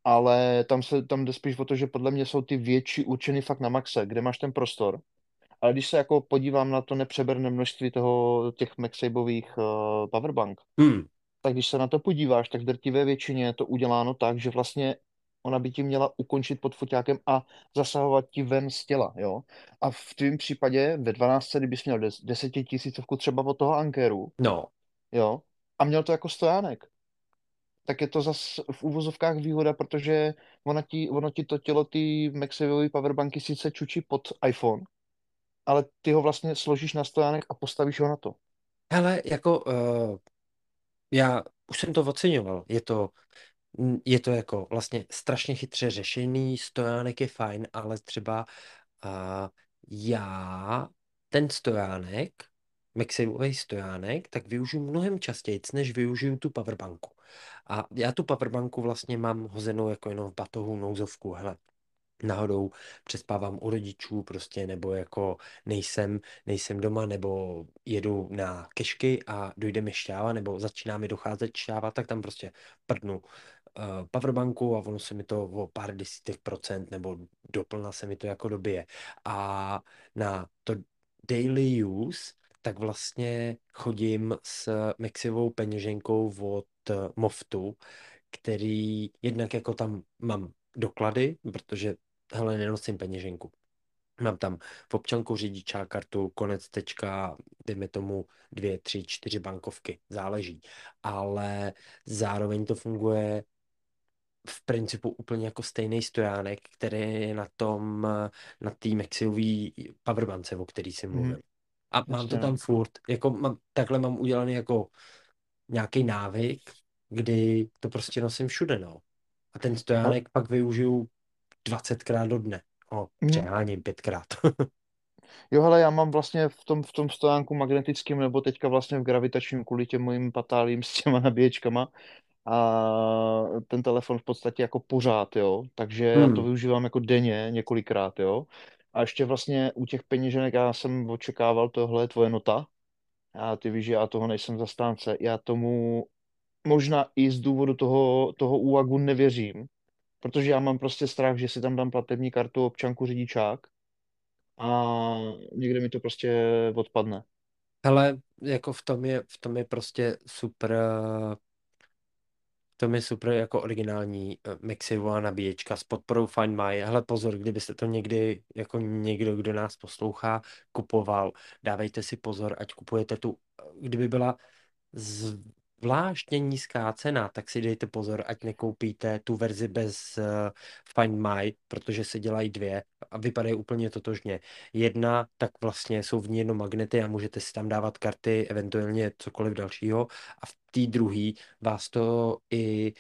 Ale tam se tam jde spíš o to, že podle mě jsou ty větší určeny fakt na maxe, kde máš ten prostor. Ale když se jako podívám na to nepřeberné množství toho, těch MagSafeových uh, powerbank, hm, tak když se na to podíváš, tak v drtivé většině je to uděláno tak, že vlastně ona by ti měla ukončit pod foťákem a zasahovat ti ven z těla, jo. A v tvém případě ve 12, kdybys měl des, desetitisícovku třeba od toho Ankeru, no, jo, a měl to jako stojánek, tak je to zas v úvozovkách výhoda, protože ona ti, ono ti to tělo, ty MagSafeové powerbanky sice čučí pod iPhone, ale ty ho vlastně složíš na stojánek a postavíš ho na to. hele, jako uh, já už jsem to oceňoval, je to, je to jako vlastně strašně chytře řešený, stojánek je fajn, ale třeba uh, já ten stojánek, MagSafeový stojánek, tak využiju mnohem častěji, než využiju tu powerbanku. A já tu powerbanku vlastně mám hozenou jako jenom v batohu nouzovku, hele, náhodou přespávám u rodičů prostě, nebo jako nejsem, nejsem doma, nebo jedu na kešky a dojde mi šťáva, nebo začíná mi docházet šťáva, tak tam prostě prdnu uh, powerbanku a ono se mi to o pár desítek procent nebo doplna se mi to jako dobije. A na to daily use tak vlastně chodím s Maxivou peněženkou od eh, Moftu, který jednak jako tam mám doklady, protože hele, nenosím peněženku. Mám tam v občanku řidičá kartu, konec tečka, dejme tomu dvě, tři, čtyři bankovky, záleží. Ale zároveň to funguje v principu úplně jako stejný stojánek, který je na tom, na té Maxiový powerbance, o který jsem Mhm. mluvil. A mám to Jasně, tam no. furt, jako mám, takhle mám udělaný jako nějaký návyk, kdy to prostě nosím všude, no. A ten stojánek pak využiju 20krát do dne. O, mhm. přeháním pětkrát. (laughs) Jo, hele, já mám vlastně v tom, v tom stojánku magnetickém, nebo teďka vlastně v gravitačním kvůli těm mojím patálím s těma nabíječkama a ten telefon v podstatě jako pořád, jo, takže já to Hmm. využívám jako denně několikrát, jo. A ještě vlastně u těch peněženek já jsem očekával, tohle je tvoje nota, a ty víš, že já toho nejsem zastánce, já tomu možná i z důvodu toho, toho úvagu nevěřím, protože já mám prostě strach, že si tam dám platební kartu, občanku, řidičák a někde mi to prostě odpadne. Hele, jako v tom je, v tom je prostě super, tom je super jako originální eh, Maxivová nabíječka s podporou Find My. Hele, pozor, kdybyste to někdy, jako někdo, kdo nás poslouchá, kupoval, dávejte si pozor, ať kupujete tu, eh, kdyby byla zvláštně nízká cena, tak si dejte pozor, ať nekoupíte tu verzi bez uh, Find My, protože se dělají dvě a vypadají úplně totožně. Jedna, tak vlastně jsou v ní jenom magnety a můžete si tam dávat karty, eventuálně cokoliv dalšího a v té druhé vás to i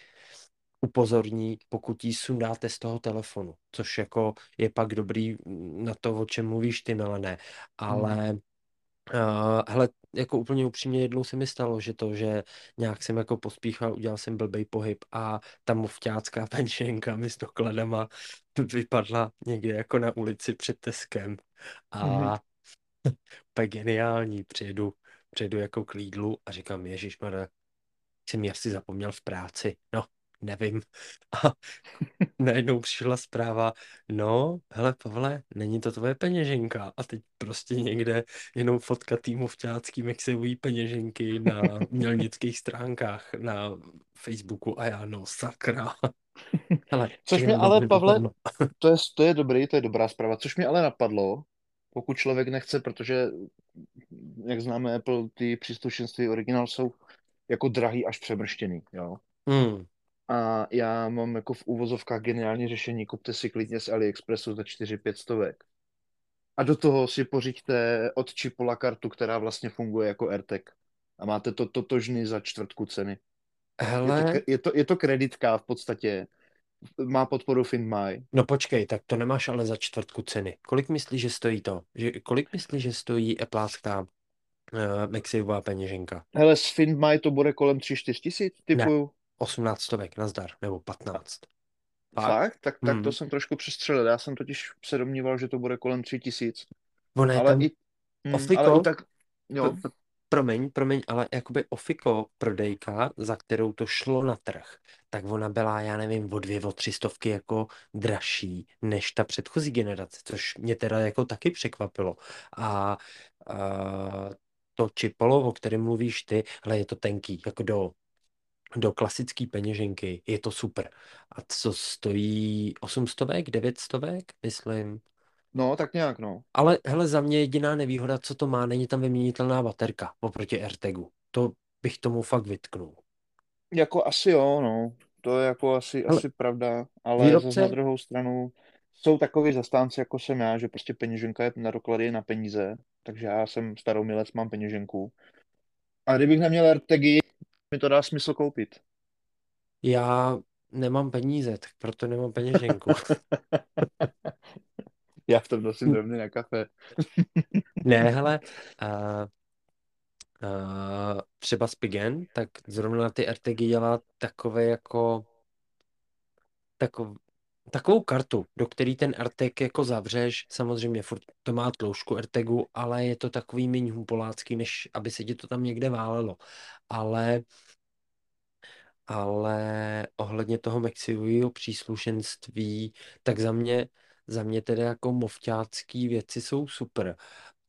upozorní, pokud ji sundáte z toho telefonu, což jako je pak dobrý na to, o čem mluvíš ty, Melené. Ale Hmm. Uh, hele, jako úplně upřímně jednou se mi stalo, že to, že nějak jsem jako pospíchal, udělal jsem blbej pohyb a ta mufťácká (laughs) penšenka mi s dokladama vypadla někde jako na ulici před Teskem a (laughs) úplně geniální, přijedu, přijedu jako k Lidlu a říkám, ježišmarja, jsem ji asi zapomněl v práci, no, nevím. (laughs) A najednou přišla zpráva, no, hele Pavle, není to tvoje peněženka. A teď prostě někde jenom fotka týmu vťácký Mexeový peněženky na mělnických stránkách na Facebooku a já, no sakra. (laughs) Hele, Což mě ale, Pavle, (laughs) to je, to je dobrý, to je dobrá zpráva. Což mě ale napadlo, pokud člověk nechce, protože, jak známe Apple, ty příslušenství originál jsou jako drahý až přemrštěný, jo. Hmm. A já mám jako v úvozovkách geniální řešení, kupte si klidně z AliExpressu za 4-5 stovek. A do toho si pořiďte od Chipola kartu, která vlastně funguje jako AirTag. A máte to totožný za čtvrtku ceny. Je to, Hele, je to, je to kreditka v podstatě. Má podporu FinMy. no počkej, tak to nemáš ale za čtvrtku ceny. Kolik myslíš, že stojí to? Že, kolik myslíš, že stojí Appleácká uh, Mexiová peněženka? Hele, s FinMy to bude kolem 3-4 tisíc, Ne, typu. 18 stovek, nazdar, nebo 15. Fakt? Fakt? Tak, tak to Hmm. jsem trošku přestřelil. Já jsem totiž se domníval, že to bude kolem 3 tisíc. Ono je Ale tam i, hm, Ofiko, ale i tak, jo. p- promiň, promiň, ale jakoby Ofiko prodejka, za kterou to šlo na trh, tak ona byla, já nevím, o dvě, o tři stovky jako dražší než ta předchozí generace, což mě teda jako taky překvapilo. A, a to čipolo, o kterém mluvíš ty, ale je to tenký, jako do, do klasické peněženky, je to super. A co stojí 800, 900, myslím. No, tak nějak, no. Ale hele, za mě jediná nevýhoda, co to má, není tam vyměnitelná baterka oproti AirTagu. To bych tomu fakt vytknul. Jako asi jo, no. To je jako asi, Hele, asi pravda, ale zase na výrobce, druhou stranu jsou takový zastánci, jako jsem já, že prostě peněženka je na doklady na peníze, takže já jsem staromilec, mám peněženku. A kdybych neměl AirTagy, mi to dá smysl koupit. já nemám peníze, tak proto nemám peněženku. (laughs) Já v tom nosím drobný na kafe. (laughs) ne, hele, uh, uh, třeba Spigen, tak zrovna na ty AirTagy dělá takové jako takov, takovou kartu, do který ten AirTag jako zavřeš, samozřejmě furt to má tloušku AirTagu, ale je to takový méně humpolácký, než aby se ti to tam někde válelo. Ale ale ohledně toho Mexiového příslušenství, tak za mě, za mě tedy jako movťácký věci jsou super.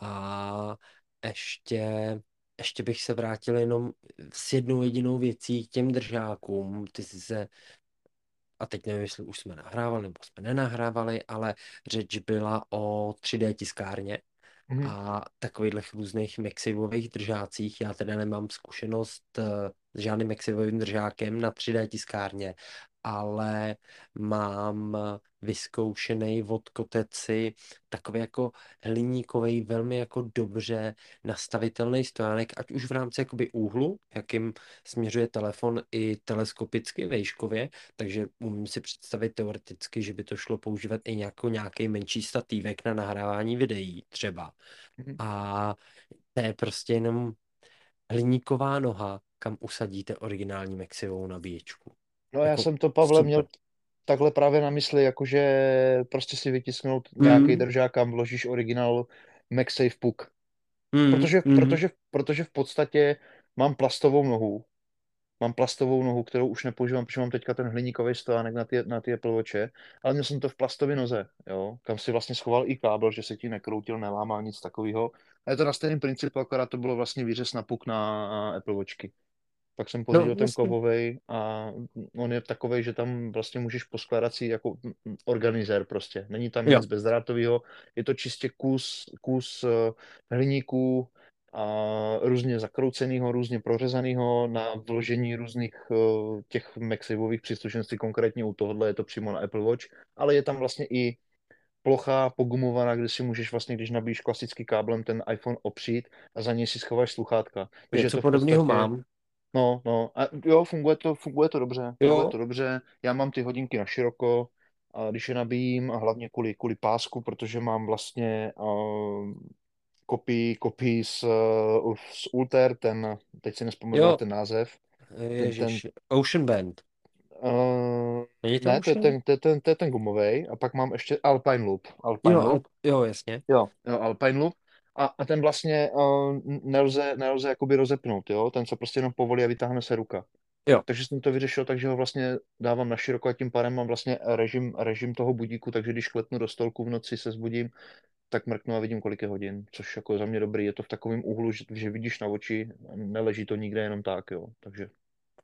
A ještě, ještě bych se vrátil jenom s jednou jedinou věcí k těm držákům. Ty jsi se, a teď nevím, jestli už jsme nahrávali nebo jsme nenahrávali, ale řeč byla o 3D tiskárně Mhm. a takových různých Mexivových držácích. Já teda nemám zkušenost eh, s žádným Mexivovým držákem na 3D tiskárně, ale mám vyzkoušený od Koteci takový jako hliníkový, velmi jako dobře nastavitelný stojánek, ať už v rámci jakoby úhlu, jakým směřuje telefon i teleskopicky vejškově, takže umím si představit teoreticky, že by to šlo používat i jako nějaký menší statívek na nahrávání videí třeba. Mhm. A to je prostě jenom hliníková noha, kam usadíte originální Mexivou nabíječku. No já Jako jsem to, Pavle, měl takhle právě na mysli, jakože prostě si vytisknout nějaký Mm, držák, kam vložíš originál MagSafe Puck. mm, Protože, mm. protože, protože v podstatě mám plastovou nohu. Mám plastovou nohu, kterou už nepoužívám, protože mám teďka ten hliníkový stojánek na ty, na ty Apple Watche, ale měl jsem to v plastové noze, jo, kam si vlastně schoval i kábel, že se ti nekroutil, nelámal nic takového. A je to na stejném principu, akorát to bylo vlastně výřez na puk na Apple Watchky. Pak jsem No, pořídil ten jasně. kovovej a on je takovej, že tam vlastně můžeš poskládat si jako organizér prostě. Není tam Jo. nic bezdrátového, je to čistě kus, kus eh, hliníku a různě zakroucenýho, různě prořezanýho na vložení různých eh, těch MagSafeových příslušenství, konkrétně u tohohle je to přímo na Apple Watch, ale je tam vlastně i plocha pogumovaná, kde si můžeš vlastně, když nabíjíš klasický káblem ten iPhone opřít a za něj si schováš sluchátka. Takže Něco to podobného podstatě mám. No, no, a jo, funguje to, funguje to dobře, funguje Jo, to dobře. Já mám ty hodinky na široko, a když je nabíjím, a hlavně kvůli, kvůli pásku, protože mám vlastně uh, kopii, kopii z, uh, z Ulter, ten, teď si nespomenu ten název, ten, ten, ježiš, Ocean Band. uh, Není to ne, to je ten, to je ten, to je ten gumový, a pak mám ještě Alpine Loop, Alpine Jo, Loop, jo, jasně. jo, jo, Alpine Loop, a, a ten vlastně uh, nelze, nelze jakoby rozepnout, jo, ten se prostě jenom povolí a vytáhne se ruka. Jo, Takže jsem to vyřešil tak, že ho vlastně dávám na široko a tím pádem mám vlastně režim, režim toho budíku, takže když klepnu do stolku v noci se zbudím, tak mrknu a vidím, kolik je hodin, což jako za mě dobrý. Je to v takovém úhlu, že, že vidíš na oči, neleží to nikde jenom tak, jo. Takže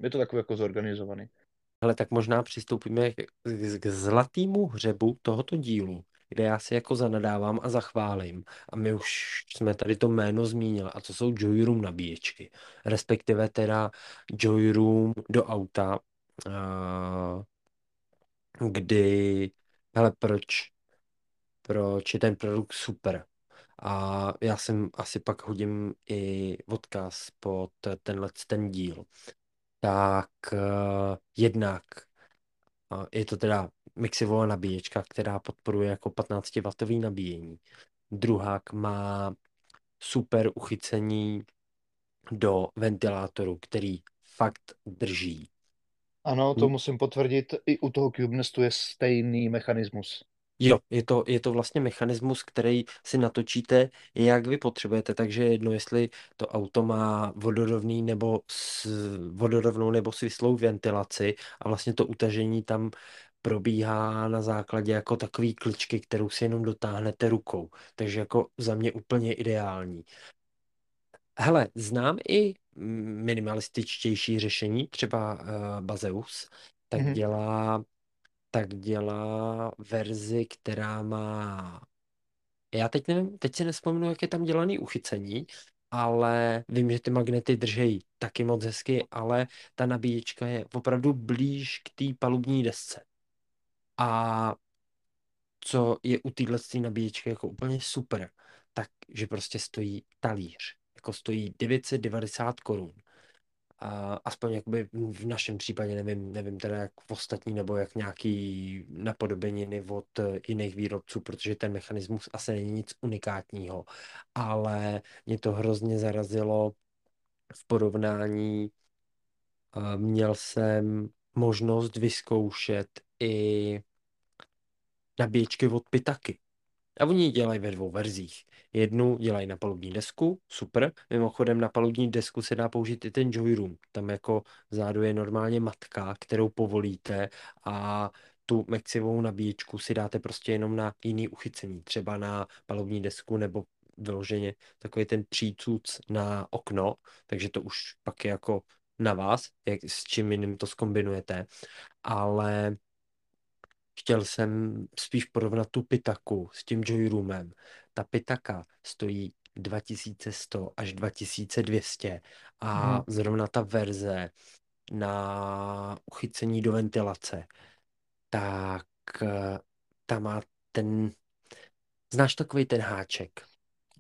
je to takový jako zorganizovaný. ale tak možná přistoupíme k, k, k zlatému hřebu tohoto dílu, kde já si jako zanadávám a zachválím. A my už jsme tady to jméno zmínili, a to jsou Joyroom nabíječky. Respektive teda Joyroom do auta, a, kdy, hele, proč, proč je ten produkt super. A já jsem asi pak hodím i odkaz pod tenhle ten díl. Tak uh, jednak uh, je to teda Mixivová nabíječka, která podporuje jako 15W nabíjení. Druhák má super uchycení do ventilátoru, který fakt drží. Ano, to musím potvrdit, i u toho CubeNestu je stejný mechanismus. Jo, je to, je to vlastně mechanismus, který si natočíte, jak vy potřebujete, takže jedno, jestli to auto má vodorovný nebo s, vodorovnou nebo svislou ventilaci a vlastně to utažení tam probíhá na základě jako takový kličky, kterou si jenom dotáhnete rukou. Takže jako za mě úplně ideální. Hele, znám i minimalističtější řešení, třeba uh, Bazeus, tak Mhm. dělá tak dělá verzi, která má... Já teď nevím, teď si nespomenu, jak je tam dělaný uchycení, ale vím, že ty magnety držejí taky moc hezky, ale ta nabíječka je opravdu blíž k té palubní desce. A co je u téhle nabíječky jako úplně super, tak že prostě stojí talíř. Jako stojí 990 korun. A aspoň jakoby v našem případě, nevím, nevím teda jak v ostatní, nebo jak nějaký napodobeniny od jiných výrobců, protože ten mechanismus asi není nic unikátního, ale mě to hrozně zarazilo v porovnání. Měl jsem možnost vyzkoušet i nabíječky od Pitaky. A oni ji dělají ve dvou verzích. Jednu dělají na palubní desku, super. Mimochodem na palubní desku se dá použít i ten Joyroom. Tam jako vzadu je normálně matka, kterou povolíte a tu Maxivou nabíječku si dáte prostě jenom na jiný uchycení. Třeba na palubní desku nebo vyloženě takový ten přícuc na okno, takže to už pak je jako na vás, jak, s čím jiným to skombinujete. Ale Chtěl jsem spíš porovnat tu Pitaku s tím Joyroomem. Ta Pitaka stojí 2100 až 2200 a Mhm. zrovna ta verze na uchycení do ventilace, tak eh, ta má ten, znáš takový ten háček,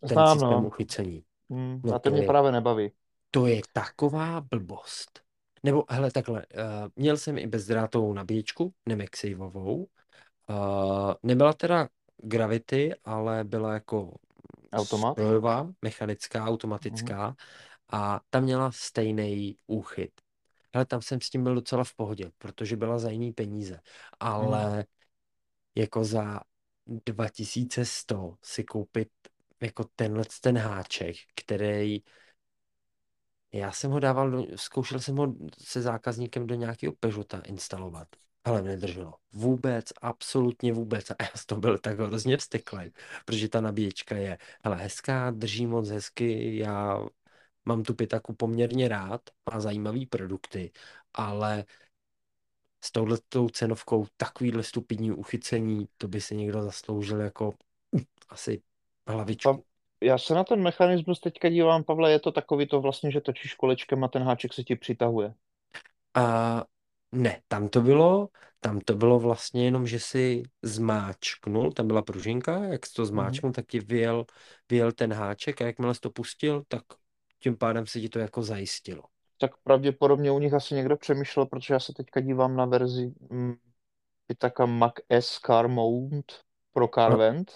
ten Znám, systém no. uchycení. Mm, No a to to mě je, právě nebaví. to je taková blbost. Nebo hele, takhle, uh, měl jsem i bezdrátovou nabíječku, Nemexavovou, uh, nebyla teda Gravity, ale byla jako Automat? strojová, mechanická, automatická a ta měla stejný úchyt. Hele, tam jsem s tím byl docela v pohodě, protože byla za jiný peníze, ale jako za 2100 si koupit jako tenhle ten háček, který já jsem ho dával, do, zkoušel jsem ho se zákazníkem do nějakého Peugeota instalovat. Ale nedrželo. Vůbec, absolutně vůbec. A já toho byl tak hrozně vzteklý, protože ta nabíječka je hele, hezká, drží moc hezky, já mám tu pitaku poměrně rád, má zajímavý produkty, ale s touhletou cenovkou takovýhle stupidní uchycení, to by si někdo zasloužil jako asi hlavičku. Pa- Já se na ten mechanismus teďka dívám, Pavle, je to takový to vlastně, že točíš kolečkem a ten háček se ti přitahuje. A ne, tam to bylo, tam to bylo vlastně jenom, že si zmáčknul, tam byla pružinka, jak jsi to Mhm. zmáčknul, tak ti vyjel, vyjel ten háček a jakmile jsi to pustil, tak tím pádem se ti to jako zajistilo. tak pravděpodobně u nich asi někdo přemýšlel, protože já se teďka dívám na verzi mm, Pitaka Mac S Car Mount pro CarVent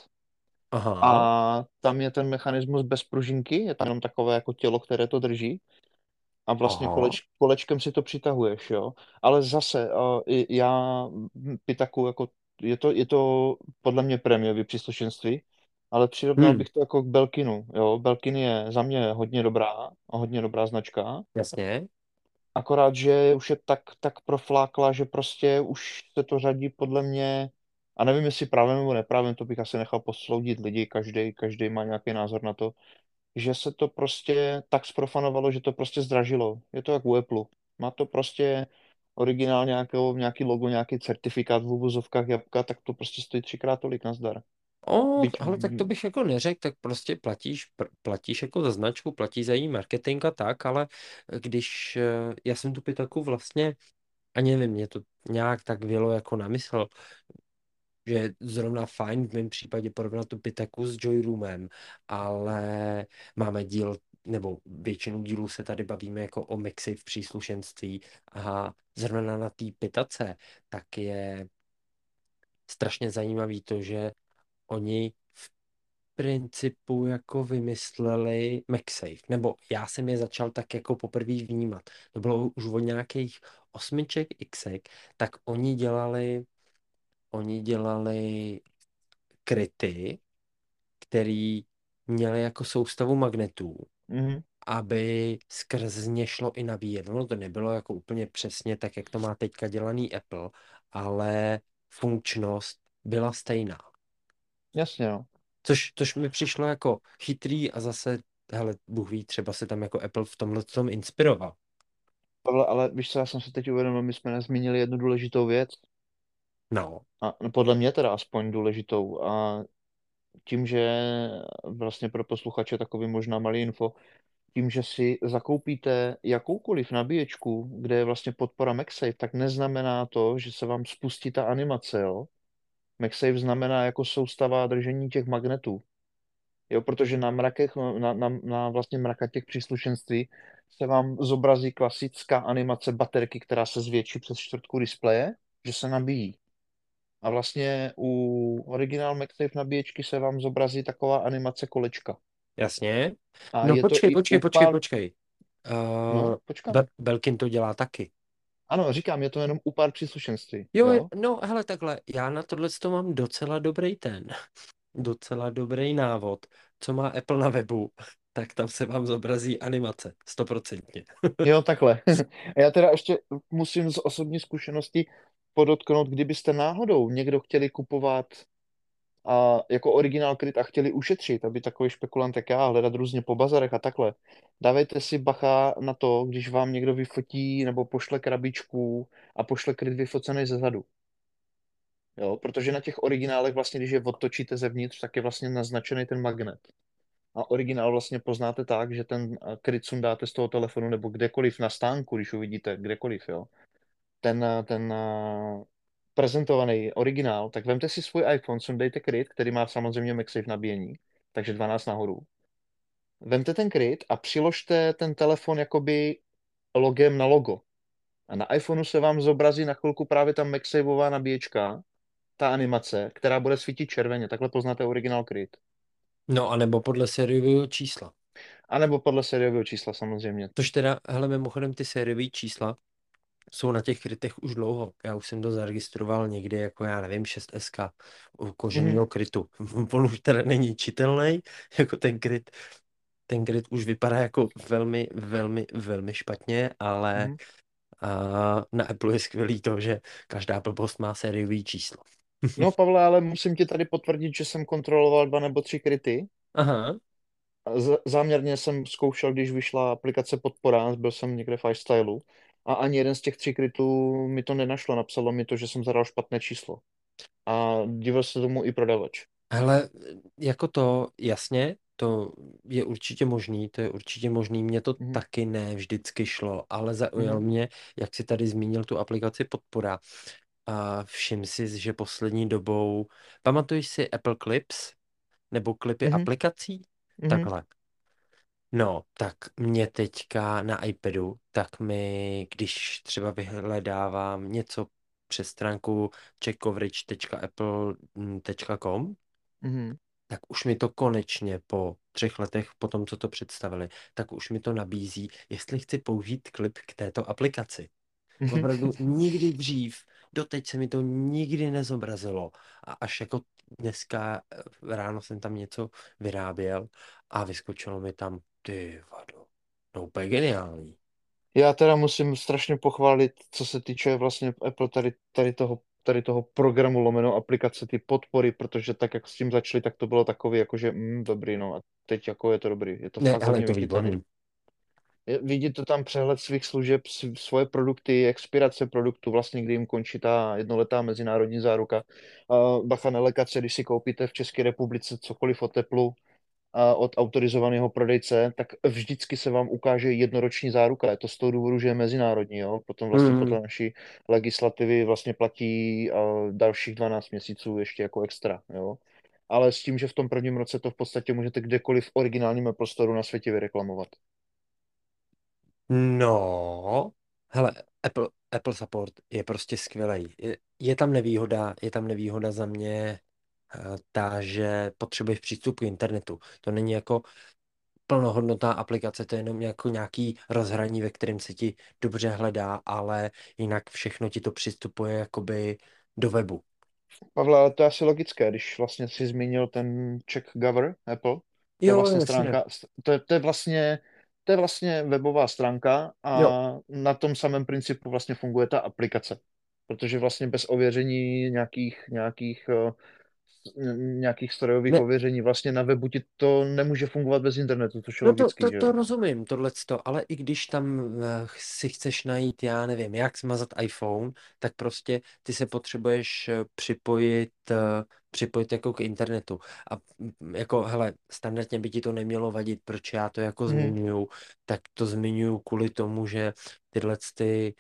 Aha, a tam je ten mechanismus bez pružinky, je tam jenom takové jako tělo, které to drží a vlastně aha. koleč, kolečkem si to přitahuješ, jo. Ale zase uh, já Pitaku jako je to, je to podle mě prémiový příslušenství, ale přirovnal Hm, bych to jako k Belkinu, jo. Belkin je za mě hodně dobrá hodně dobrá značka, jasně. Akorát, že už je tak, tak proflákla, že prostě už se to řadí podle mě, a nevím, jestli právem nebo neprávem, to bych asi nechal posloudit lidi, každý, každý má nějaký názor na to, že se to prostě tak sprofanovalo, že to prostě zdražilo. Je to jak u Apple. Má to prostě originál nějakého, nějaký logo, nějaký certifikát v uvozovkách jabka, tak to prostě stojí třikrát tolik, nazdar. O, Byť, ale tak to bych jako neřekl, tak prostě platíš, platíš jako za značku, platíš za její marketing a tak, ale když eh, já jsem tu pitaku vlastně, ani nevím, mě to nějak tak vělo jako na mysl, že je zrovna fajn v mém případě porovnat tu pitaku s Joyroomem, ale máme díl, nebo většinu dílů se tady bavíme jako o mixy v příslušenství a zrovna na té pitace, tak je strašně zajímavý to, že oni v principu jako vymysleli MagSafe, nebo já jsem je začal tak jako poprvé vnímat. To bylo už od nějakých osmiček, xek, tak oni dělali, oni dělali kryty, který měly jako soustavu magnetů, mhm, aby skrz ně šlo i nabíjet. No to nebylo jako úplně přesně tak, jak to má teďka dělaný Apple, ale funkčnost byla stejná. jasně, no. Což, což mi přišlo jako chytrý a zase, hele, Bůh ví, třeba se tam jako Apple v tomhle tom inspiroval. Pavle, ale víš co, já jsem se teď uvědomil, my jsme nezmínili jednu důležitou věc, No, a podle mě teda aspoň důležitou. A tím, že vlastně pro posluchače takový možná malý info, tím, že si zakoupíte jakoukoliv nabíječku, kde je vlastně podpora MagSafe, tak neznamená to, že se vám spustí ta animace, jo. MagSafe znamená jako soustava držení těch magnetů. Jo, protože na mrakech, na, na, na vlastně mraka těch příslušenství se vám zobrazí klasická animace baterky, která se zvětší přes čtvrtku displeje, že se nabíjí. A vlastně u originál MagSafe nabíječky se vám zobrazí taková animace kolečka. jasně. A No počkej, počkej, u počkej, počkej. Uh, No, počkám. Be- Belkin to dělá taky. Ano, říkám, je to jenom u pár příslušenství. Jo, Jo? no hele, takhle, já na tohle to mám docela dobrý ten, (laughs) docela dobrý návod, co má Apple na webu, (laughs) tak tam se vám zobrazí animace, stoprocentně. (laughs) Jo, takhle. Já teda ještě musím z osobní zkušenosti podotknout, kdybyste náhodou někdo chtěli kupovat a jako originál kryt a chtěli ušetřit, aby takový špekulant jak já, hledat různě po bazarech a takhle. Dávejte si bacha na to, když vám někdo vyfotí nebo pošle krabičku a pošle kryt vyfocený ze zadu. Jo, protože na těch originálech vlastně, když je odtočíte zevnitř, tak je vlastně naznačený ten magnet. A originál vlastně poznáte tak, že ten eh, kryt sundáte z toho telefonu nebo kdekoliv na stánku, když uvidíte kdekoliv, jo. Ten, eh, ten eh, prezentovaný originál, tak vemte si svůj iPhone, sundejte kryt, který má samozřejmě MagSafe nabíjení, takže 12 nahoru. Vemte ten kryt a přiložte ten telefon jakoby logem na logo. A na iPhoneu se vám zobrazí na chvilku právě ta MagSafeová nabíječka, ta animace, která bude svítit červeně. Takhle poznáte originál kryt. No, anebo podle sériového čísla. A nebo podle sériového čísla samozřejmě. Což teda, hele, mimochodem ty sériové čísla jsou na těch krytech už dlouho. Já už jsem to zaregistroval někdy jako, já nevím, 6SK u koženého Mhm. krytu. (laughs) On už teda není čitelný, (laughs) jako ten kryt. Ten kryt už vypadá jako velmi, velmi, velmi špatně, ale Mhm. a na Apple je skvělý to, že každá blbost má sériový číslo. (laughs) No, Pavle, ale musím ti tady potvrdit, že jsem kontroloval dva nebo tři kryty. Aha, z- Záměrně jsem zkoušel, když vyšla aplikace podpora, byl jsem někde v iStylu a ani jeden z těch tří krytů mi to nenašlo, napsalo mi to, že jsem zadal špatné číslo. A divil se tomu i prodavač. hele, jako to, jasně, to je určitě možný, to je určitě možný, mně to Mhm. taky ne vždycky šlo, ale zaujal Mhm. mě, jak si tady zmínil tu aplikaci podpora. A všim si, že poslední dobou, pamatuješ si Apple Clips? Nebo klipy Mhm. aplikací? Mhm. Takhle. No, tak mě teďka na iPadu, tak mi, když třeba vyhledávám něco přes stránku checkcoverage.apple.com, Mhm. tak už mi to konečně po třech letech, po tom, co to představili, tak už mi to nabízí, jestli chci použít klip k této aplikaci. Opravdu (laughs) nikdy dřív, doteď se mi to nikdy nezobrazilo. A až jako dneska eh, ráno jsem tam něco vyráběl a vyskočilo mi tam, ty vado, no úplně geniální. Já teda musím strašně pochválit, co se týče vlastně Apple tady, tady toho tady toho programu lomeno aplikace, ty podpory, protože tak, jak s tím začali, tak to bylo takový, jakože mm, dobrý, no a teď jako je to dobrý, je to Ne, fakt ale to výborný. Je- Vidíte tam přehled svých služeb, svoje produkty, expirace produktu, vlastně kdy jim končí ta jednoletá mezinárodní záruka. A bacha nelekat se, když si koupíte v České republice cokoliv o teplu a od autorizovaného prodejce, tak vždycky se vám ukáže jednoroční záruka. Je to z toho důvodu, že je mezinárodní. Jo? Potom vlastně Mm, podle naší legislativy vlastně platí dalších 12 měsíců ještě jako extra. Jo? Ale s tím, že v tom prvním roce to v podstatě můžete kdekoliv v originálním prostoru na světě vyreklamovat. no, hele, Apple, Apple Support je prostě skvělý. Je, je tam nevýhoda, je tam nevýhoda za mě eh, ta, že potřebuješ přístup k internetu. To není jako plnohodnotná aplikace, to je jenom jako nějaký rozhraní, ve kterém se ti dobře hledá, ale jinak všechno ti to přistupuje jakoby do webu. Pavle, ale to je asi logické, když vlastně si zmínil ten Check Gover Apple, to je vlastně jasně. stránka, to je, to je vlastně, to je vlastně webová stránka a Jo, na tom samém principu vlastně funguje ta aplikace. Protože vlastně bez ověření nějakých, nějakých, eh, nějakých strojových ne, ověření vlastně na webu ti to nemůže fungovat bez internetu, což je No to, logický, to, to jo? rozumím, tohleto, ale i když tam eh, si chceš najít, já nevím, jak smazat iPhone, tak prostě ty se potřebuješ eh, připojit, eh, připojit jako k internetu. A mm, jako, hele, standardně by ti to nemělo vadit, proč já to jako Mhm. zmiňuju, tak to zmiňuju kvůli tomu, že tyhle ty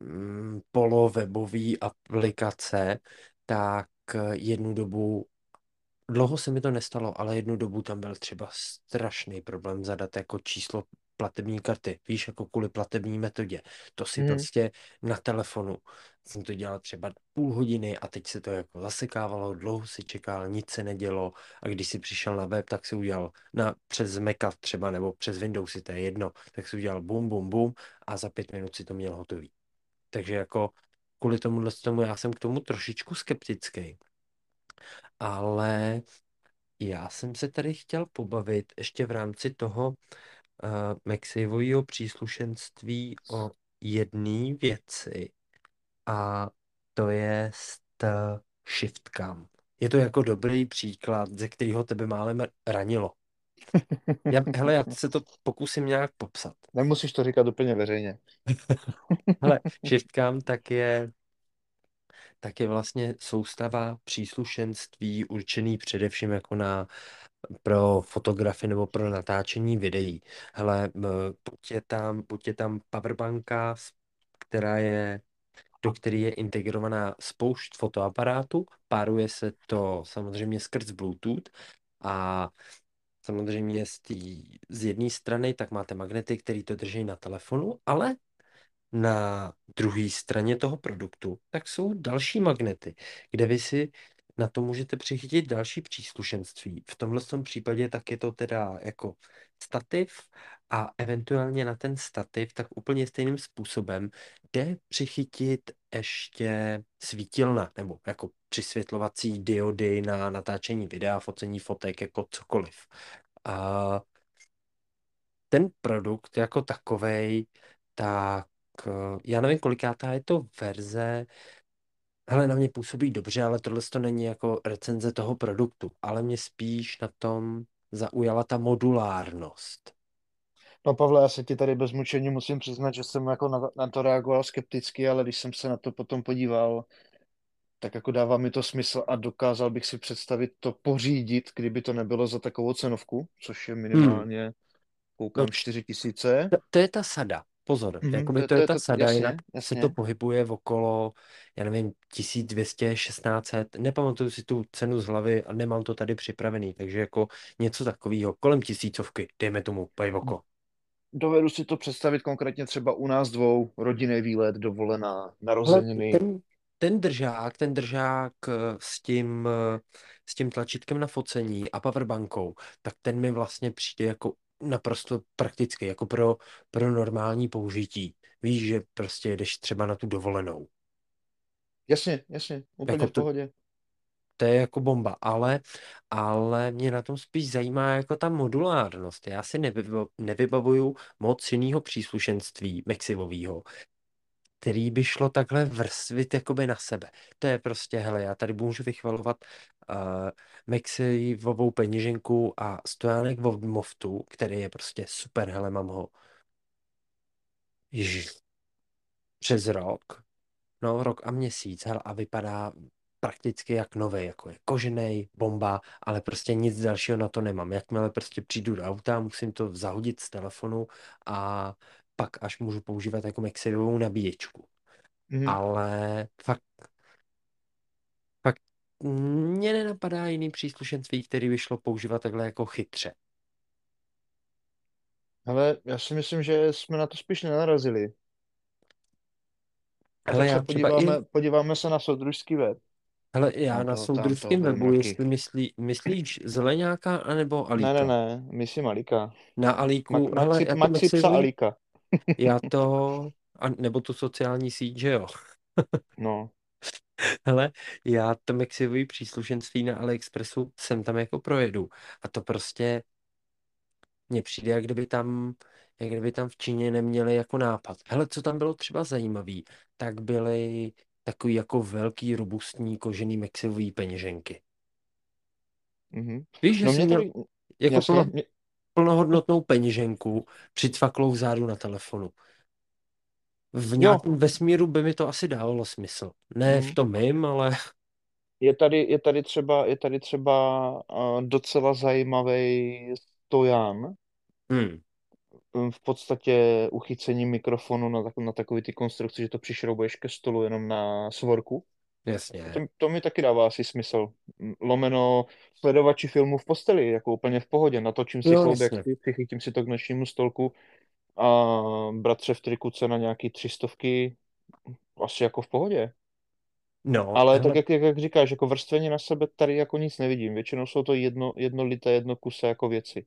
mm, polovebové aplikace, tak jednu dobu Dlouho se mi to nestalo, ale jednu dobu tam byl třeba strašný problém zadat jako číslo platební karty. Víš, jako kvůli platební metodě. To si Mhm. prostě na telefonu jsem to dělal třeba půl hodiny a teď se to jako zasekávalo, dlouho si čekal, nic se nedělo a když si přišel na web, tak si udělal na, přes Maca třeba nebo přes Windowsy, to je jedno, tak si udělal bum, bum, bum a za pět minut si to měl hotový. Takže jako kvůli tomu, tomu já jsem k tomu trošičku skeptický. Ale já jsem se tady chtěl pobavit ještě v rámci toho uh, MagSafeového příslušenství o jedné věci a to je uh, ShiftCam. Je to jako dobrý příklad, ze kterého tebe málem ranilo. Já, (laughs) hele, já se to pokusím nějak popsat. Nemusíš to říkat úplně veřejně. (laughs) Hele, (laughs) ShiftCam tak je, tak je vlastně soustava příslušenství určený především jako na pro fotografii nebo pro natáčení videí. Hele, buď je tam, buď je tam powerbanka, která je, do které je integrovaná spoušť fotoaparátu, páruje se to samozřejmě skrz Bluetooth a samozřejmě z, tý, z jedné strany tak máte magnety, které to drží na telefonu, ale na druhé straně toho produktu, tak jsou další magnety, kde vy si na to můžete přichytit další příslušenství. V tomhle tom případě tak je to teda jako stativ a eventuálně na ten stativ tak úplně stejným způsobem jde přichytit ještě svítilna nebo jako přisvětlovací diody na natáčení videa, focení fotek, jako cokoliv. A ten produkt jako takovej, tak já nevím, kolikátá je to verze, hele, na mě působí dobře, ale tohle to není jako recenze toho produktu, ale mě spíš na tom zaujala ta modulárnost. No Pavle, já se ti tady bez mučení musím přiznat, že jsem jako na, na to reagoval skepticky, ale když jsem se na to potom podíval, tak jako dává mi to smysl a dokázal bych si představit to pořídit, kdyby to nebylo za takovou cenovku, což je Hmm. minimálně, No, koukám, č- 4 tisíce. to, to je ta sada. Pozor, Mhm, jakoby to, to to je ta to, sada, jinak jasně, se to jasně. pohybuje v okolo, já nevím, 1200, 1600, nepamatuju si tu cenu z hlavy a nemám to tady připravený, takže jako něco takového, kolem tisícovky, dejme tomu, paj oko. Dovedu si to představit konkrétně třeba u nás dvou, rodinný výlet, dovolená, narozeniny. ten, ten držák, ten držák eh, s tím, eh, s tím tlačítkem na focení a powerbankou, tak ten mi vlastně přijde jako naprosto praktický, jako pro, pro normální použití. Víš, že prostě jedeš třeba na tu dovolenou. Jasně, jasně, úplně Jako v to, pohodě. to je jako bomba, ale, ale mě na tom spíš zajímá jako ta modulárnost. Já si nevybav, nevybavuju moc jiného příslušenství Mexivového, který by šlo takhle vrstvit jakoby na sebe. To je prostě, hele, já tady můžu vychvalovat Mexivovou peněženku a stojánek v Moftu, který je prostě super, hele, mám ho již přes rok, no rok a měsíc, hele, a vypadá prakticky jak nový, jako je kožený, bomba, ale prostě nic dalšího na to nemám. Jakmile prostě přijdu do auta, musím to zahodit z telefonu a pak až můžu používat jako Mexivovou nabíječku. Mhm. Ale fakt, mě nenapadá jiný příslušenství, který by šlo používat takhle jako chytře. Ale já si myslím, že jsme na to spíš nenarazili. A Hele, tak se já třeba i, podíváme, podíváme se na soudružský web. hele, já Tam na soudružském webu, nějaký. jestli myslí, myslíš zeleňáka anebo Ne, ne, alíka. ne, myslím Alíka. Na Ma- alíku, hele, Maxi, já to maxi psa Alíka. já (laughs) to, a, nebo tu sociální síť, že jo. No, (laughs) Hele, já to Mexivový příslušenství na AliExpressu sem tam jako projedu. A to prostě Mně přijde, jak kdyby tam, jak kdyby tam v Číně neměli jako nápad. Hele, co tam bylo třeba zajímavý, tak byly takový jako velký, robustní kožený mexivový peněženky. mhm. Víš, že No jsi mě měl jako jasně, plno, mě, plnohodnotnou peněženku přicvaklou vzadu na telefonu. V nějakém vesmíru by mi to asi dávalo smysl. Ne v mhm. tom mým, ale (laughs) Je tady, je tady třeba, je tady třeba uh, docela zajímavý stojan, hmm, um, v podstatě uchycení mikrofonu na, tak, na takový ty konstrukci, že to přišroubuješ ke stolu jenom na svorku. jasně. To, to mi taky dává asi smysl. Lomeno sledovači filmů v posteli, jako úplně v pohodě. Natočím si jasně. si- přichytím si to k nočnímu stolku a bratře v triku na nějaký třistovky, asi jako v pohodě. No, Ale tak jak, jak, jak říkáš, jako vrstvení na sebe tady jako nic nevidím. Většinou jsou to jedno, jednolité, jednokuse jako věci.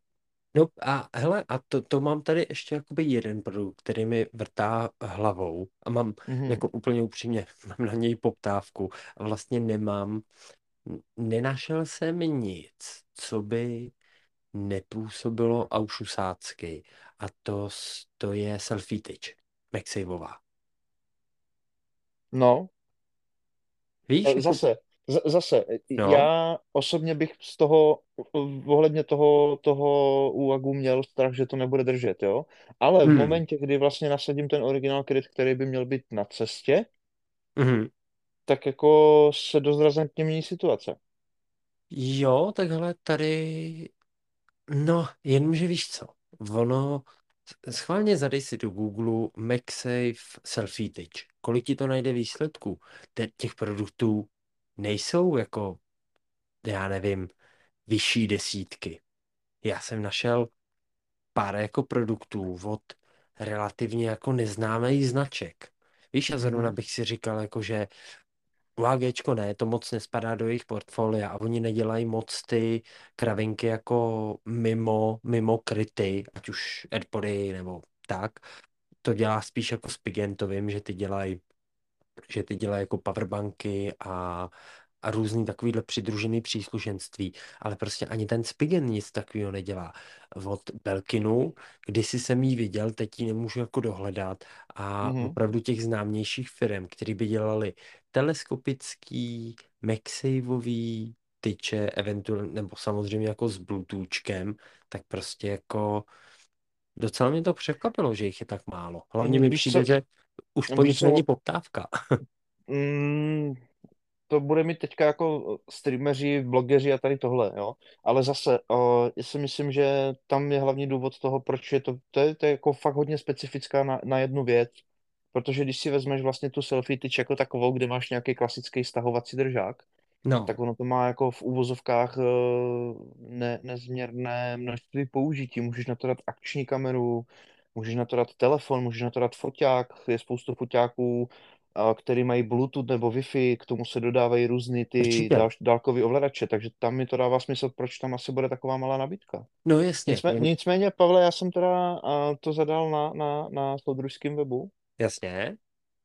No a hele, a to, to mám tady ještě jakoby jeden produkt, který mi vrtá hlavou a mám Mhm. jako úplně upřímně, (laughs) mám na něj poptávku a vlastně nemám, nenašel jsem nic, co by nepůsobilo aušusácky a to, to je selfie tyč, MagSafeová. No, Víš, e, zase, z- zase, no, já osobně bych z toho, ohledně toho, toho úvagu měl strach, že to nebude držet, jo? Ale v hmm, momentě, kdy vlastně nasadím ten originál kredit, který by měl být na cestě, mhm. tak jako se dost razantně mění situace. Jo, takhle tady No, jenomže víš co, ono, schválně zadej si do Google MagSafe Selfie Touch. Kolik ti to najde výsledků? Těch produktů nejsou jako, já nevím, vyšší desítky. Já jsem našel pár jako produktů od relativně jako neznámých značek. Víš, a zrovna Mhm. bych si říkal, jako, že UAGčko ne, to moc nespadá do jejich portfolia a oni nedělají moc ty kravinky jako mimo, mimo kryty, ať už Airpody nebo tak. To dělá spíš jako s Pigentovým, že ty dělají že ty dělají jako powerbanky a, a různý takovýhle přidružený příslušenství, ale prostě ani ten Spigen nic takového nedělá. Od Belkinu, kdysi jsem jí viděl, teď ji nemůžu jako dohledat a Mhm. opravdu těch známějších firm, který by dělali teleskopický, MagSafeový tyče, eventuálně, nebo samozřejmě jako s Bluetoothkem, tak prostě jako docela mě to překvapilo, že jich je tak málo. Hlavně mi přijde, co, že už po nich není poptávka. mm, to bude mít teďka jako streameři, blogeři a tady tohle, jo. Ale zase, uh, já si myslím, že tam je hlavní důvod toho, proč je to, to je, to je jako fakt hodně specifická na, na jednu věc, protože když si vezmeš vlastně tu selfie tyč jako takovou, kde máš nějaký klasický stahovací držák, No, tak ono to má jako v úvozovkách eh, ne, nezměrné množství použití. Můžeš na to dát akční kameru, můžeš na to dát telefon, můžeš na to dát foťák. Je spoustu foťáků, který mají Bluetooth nebo Wi-Fi, k tomu se dodávají různý ty určitě. dál, dálkový ovladače, takže tam mi to dává smysl, proč tam asi bude taková malá nabídka. No jasně, Nicméně, jen, nicméně Pavle, já jsem teda to zadal na, na, na soudružském webu, jasně.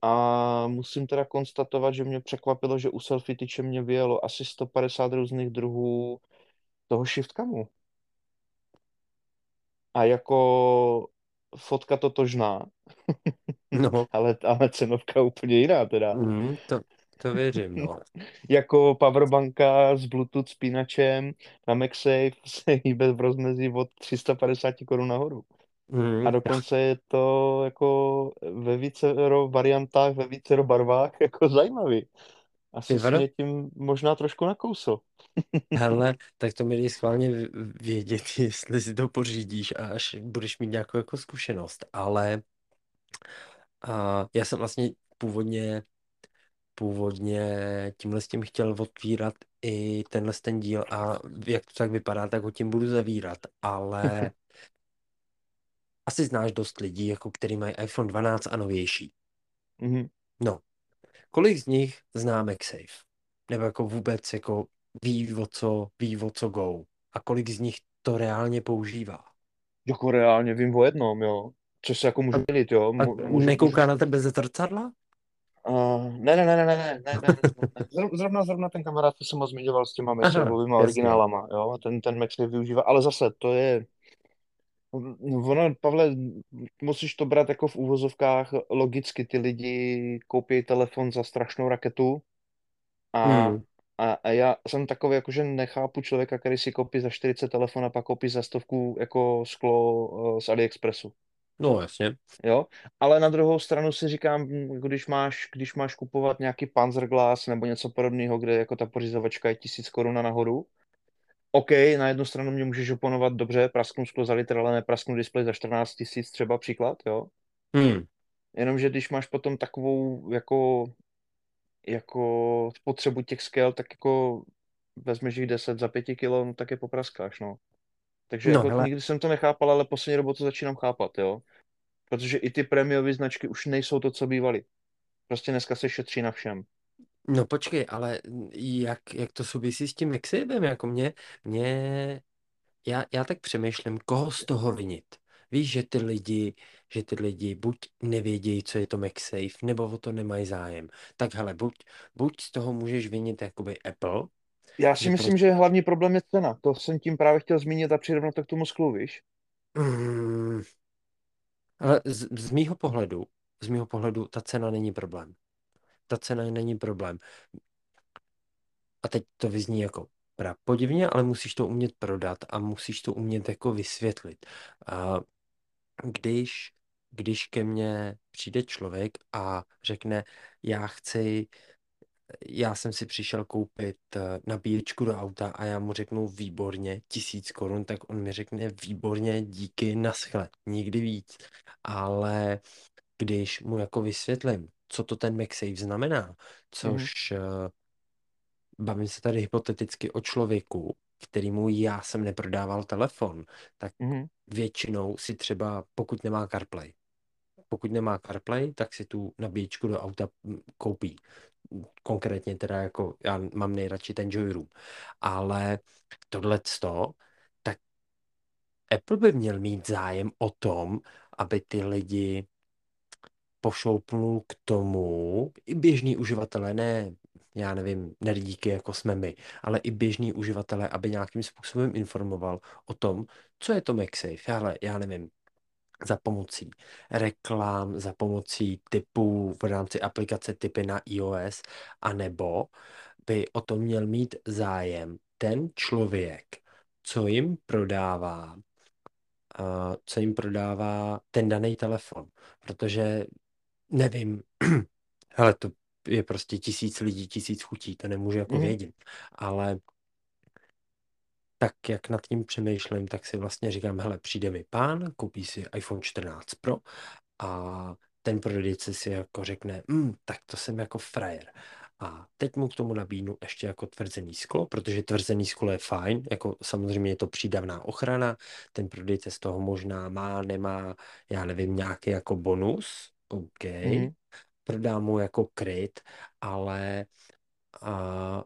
a musím teda konstatovat, že mě překvapilo, že u selfie tyče mě vyjelo asi 150 různých druhů toho shiftcamu. A jako fotka totožná, (laughs) No, (laughs) ale, ale cenovka úplně jiná teda. mm, to, to věřím, no. (laughs) Jako powerbanka s Bluetooth spínačem na MagSafe se hýbe v rozmezí od 350 korun nahoru. A Mm, dokonce je to jako ve vícero variantách, ve vícero barvách (laughs) jako zajímavý. Asi si vado? mě tím možná trošku nakousl. Hele, tak to mi dej schválně vědět, jestli si to pořídíš a až budeš mít nějakou jako zkušenost, ale a já jsem vlastně původně, původně tímhle s tím chtěl otvírat i tenhle ten díl a jak to tak vypadá, tak ho tím budu zavírat, ale (laughs) asi znáš dost lidí, jako který mají iPhone 12 a novější. Mhm. No, kolik z nich zná MagSafe? Nebo jako vůbec jako ví, o co, ví, o co go? A kolik z nich to reálně používá? Jako reálně vím o jednom, jo. Což se jako můžu dělit, jo. Můžu, můžu, nekouká na tebe ze zrcadla? Uh, ne, ne, ne, ne, ne, ne, ne. Zrovna, zrovna ten kamarád, co jsem ho zmiňoval s těma jasně. originálama, jo, ten, ten MagSafe využívá, ale zase to je, ono, Pavle, musíš to brát jako v úvozovkách logicky, ty lidi koupí telefon za strašnou raketu a, Hmm. a, a já jsem takový, jako že nechápu člověka, který si koupí za 40 telefon a pak koupí za stovku jako sklo eh, z AliExpressu. No jasně. Jo, ale na druhou stranu si říkám, když máš, když máš kupovat nějaký Panzerglass nebo něco podobného, kde jako ta pořizovačka je tisíc korun nahoru, OK, na jednu stranu mě můžeš oponovat, dobře, prasknu sklo za litr, ale neprasknu displej za 14 tisíc třeba příklad, jo. Hmm. Jenomže když máš potom takovou jako, jako spotřebu těch skel, tak jako vezmeš jich 10 za 5 kilo, no tak je popraskáš, no. Takže No jako hele, nikdy jsem to nechápal, ale poslední dobou to začínám chápat, jo. Protože i ty prémiové značky už nejsou to, co bývaly. Prostě dneska se šetří na všem. no počkej, ale jak, jak to souvisí s tím MagSafem? Jako mě, mě, já, já tak přemýšlím, koho z toho vinit. Víš, že ty lidi, že ty lidi buď nevědějí, co je to MagSafe, nebo o to nemají zájem. Tak hele, buď, buď z toho můžeš vinit jakoby Apple, Já si že myslím, prostě že hlavní problém je cena. To jsem tím právě chtěl zmínit a přirovnat to k tomu sklu, víš? Mm, ale z, z mýho pohledu, z mýho pohledu ta cena není problém. Ta cena není problém. A teď to vyzní jako prapodivně, ale musíš to umět prodat a musíš to umět jako vysvětlit. A když, když ke mně přijde člověk a řekne, já chci, já jsem si přišel koupit eh, nabíječku do auta a já mu řeknu výborně, tisíc korun, tak on mi řekne výborně, díky, naschle, nikdy víc. Ale když mu jako vysvětlím, co to ten MagSafe znamená, Mhm, což eh, bavím se tady hypoteticky o člověku, kterýmu já jsem neprodával telefon, tak mhm, většinou si třeba, pokud nemá CarPlay, pokud nemá CarPlay, tak si tu nabíječku do auta mm, koupí. Konkrétně teda jako já mám nejradši ten Joyroom. Ale tohle tak Apple by měl mít zájem o tom, aby ty lidi pošoupnul k tomu, i běžní uživatelé, ne, já nevím, nerdíky jako jsme my, ale i běžní uživatelé, aby nějakým způsobem informoval o tom, co je to MagSafe. Ale já nevím, za pomocí reklam, za pomocí typů v rámci aplikace typy na iOS, anebo by o to měl mít zájem ten člověk, co jim prodává, uh, co jim prodává ten daný telefon. Protože nevím, (clears throat) hele, to je prostě tisíc lidí, tisíc chutí, to nemůžu jako Mhm. vědět. Ale tak, jak nad tím přemýšlím, tak si vlastně říkám, hele, přijde mi pán, koupí si iPhone 14 Pro a ten prodejce si jako řekne, mm, tak to jsem jako frajer. A teď mu k tomu nabídnu ještě jako tvrzený sklo, protože tvrzený sklo je fajn, jako samozřejmě je to přídavná ochrana, ten prodejce z toho možná má, nemá, já nevím, nějaký jako bonus, OK, Mhm. prodám mu jako kryt, ale a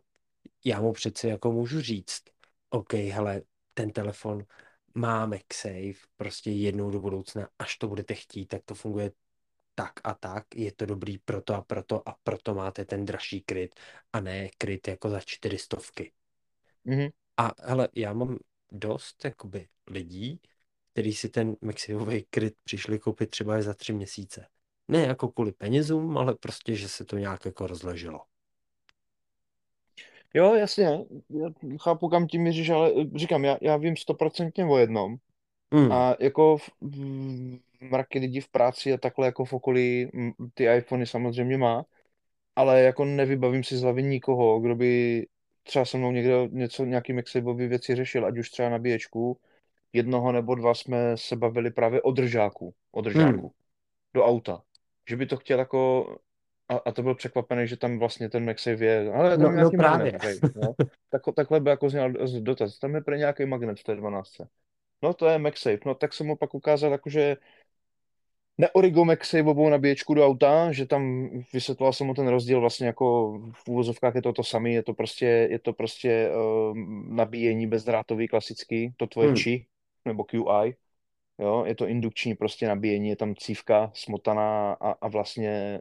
já mu přeci jako můžu říct, OK, hele, ten telefon má MagSafe, prostě jednou do budoucna, až to budete chtít, tak to funguje tak a tak, je to dobrý proto a proto a proto máte ten dražší kryt a ne kryt jako za čtyřistovky. Mhm. A hele, já mám dost jakoby lidí, kteří si ten MagSafeový kryt přišli koupit třeba za tři měsíce. Ne jako kvůli penězům, ale prostě, že se to nějak jako rozleželo. Jo, jasně, já chápu, kam tím míříš, ale eh, říkám, já, já vím stoprocentně o jednom. Hmm. A jako v, v, mraky lidí v práci a takhle jako v okolí m, ty iPhony samozřejmě má, ale jako nevybavím si z hlavy nikoho, kdo by třeba se mnou někdo něco, nějaký MagSafeový věci řešil, ať už třeba nabíječku, jednoho nebo dva jsme se bavili právě o držáku, o Hmm. držáku do auta. Že by to chtěl jako, a, a to byl překvapený, že tam vlastně ten MagSafe je, ale je No, tam no nějaký právě. magnet, no. Tak, takhle by jako zněl dotaz, tam je pro nějaký magnet v té 12. No to je MagSafe, no tak jsem mu pak ukázal jakože neorigo MagSafeovou nabíječku do auta, že tam vysvětloval jsem mu ten rozdíl vlastně jako v úvozovkách je to to samé, je to prostě, je to prostě uh, nabíjení bezdrátový klasický, to tvoje Hmm. či, nebo QI, jo, je to indukční prostě nabíjení, je tam cívka smotaná a, a vlastně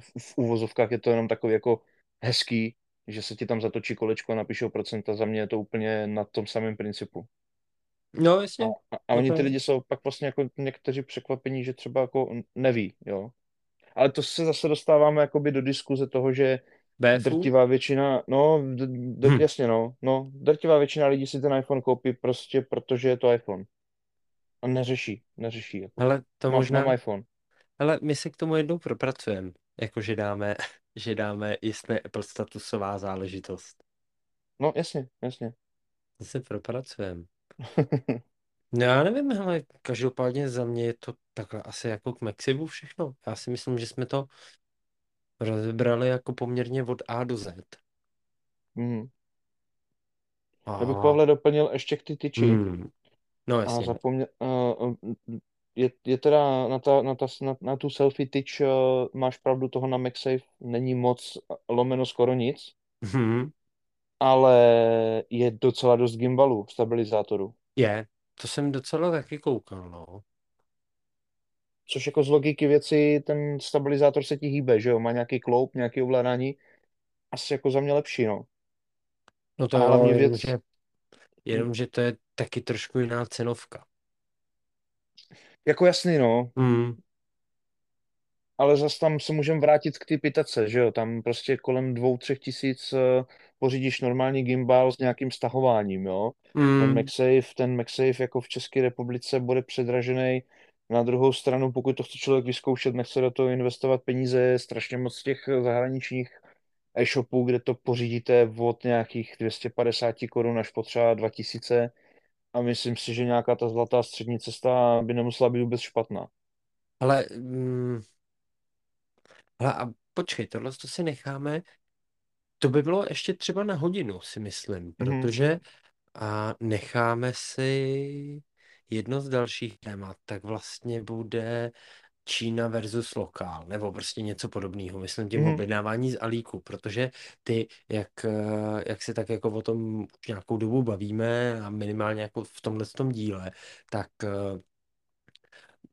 v, v úvozovkách je to jenom takový jako hezký, že se ti tam zatočí kolečko a napíšou procenta, za mě je to úplně na tom samém principu. No, jasně. a, a oni ty lidi jsou pak vlastně jako někteří překvapení, že třeba jako neví, jo. Ale to se zase dostáváme jakoby do diskuze toho, že BFU? drtivá většina, no, d, d, Hm. jasně no, no, drtivá většina lidí si ten iPhone koupí prostě protože je to iPhone. A neřeší, neřeší, jako. Ale to Mám, možná, mám iPhone. ale my se k tomu jednou propracujeme, jako že dáme, (laughs) že dáme, jestli Apple statusová záležitost. No, jasně, jasně. To se propracujeme. (laughs) No já nevím, hele, každopádně za mě je to takhle asi jako k Maxivu všechno. Já si myslím, že jsme to rozebrali jako poměrně od A do Z. Mhm. A... Já bych Pavle doplnil ještě k ty tyči. Hmm. No A jasně. zapomněl, uh, je, je teda na, ta, na, ta, na, na tu selfie tyč, uh, máš pravdu, toho na MagSafe není moc, lomeno skoro nic, Hmm. ale je docela dost gimbalů, stabilizátorů. Je, to jsem docela taky koukal, no. Což jako z logiky věci, ten stabilizátor se ti hýbe, že jo, má nějaký kloup, nějaký ovládání, asi jako za mě lepší, no. No to A jo, hlavně věc, jenomže, jenomže to je taky trošku jiná cenovka. jako jasný, no, Hmm. ale zase tam se můžeme vrátit k ty pitace, že jo, tam prostě kolem dvou, třech tisíc eh, pořídíš normální gimbal s nějakým stahováním, jo. Ten Hmm. MagSafe, ten MagSafe jako v České republice bude předražený. Na druhou stranu, pokud to chce člověk vyzkoušet, nechce do toho investovat peníze, je strašně moc těch zahraničních e-shopů, kde to pořídíte od nějakých 250 korun až po třeba 2000 a myslím si, že nějaká ta zlatá střední cesta by nemusela být vůbec špatná. Ale, mm, ale a počkej, tohle to si necháme, to by bylo ještě třeba na hodinu, si myslím, Mhm. protože a necháme si jedno z dalších témat, tak vlastně bude Čína versus lokál, nebo prostě něco podobného, myslím tím Mhm. objednávání z Alíku, protože ty, jak, eh, jak se tak jako o tom už nějakou dobu bavíme a minimálně jako v tomhle tom díle, tak eh,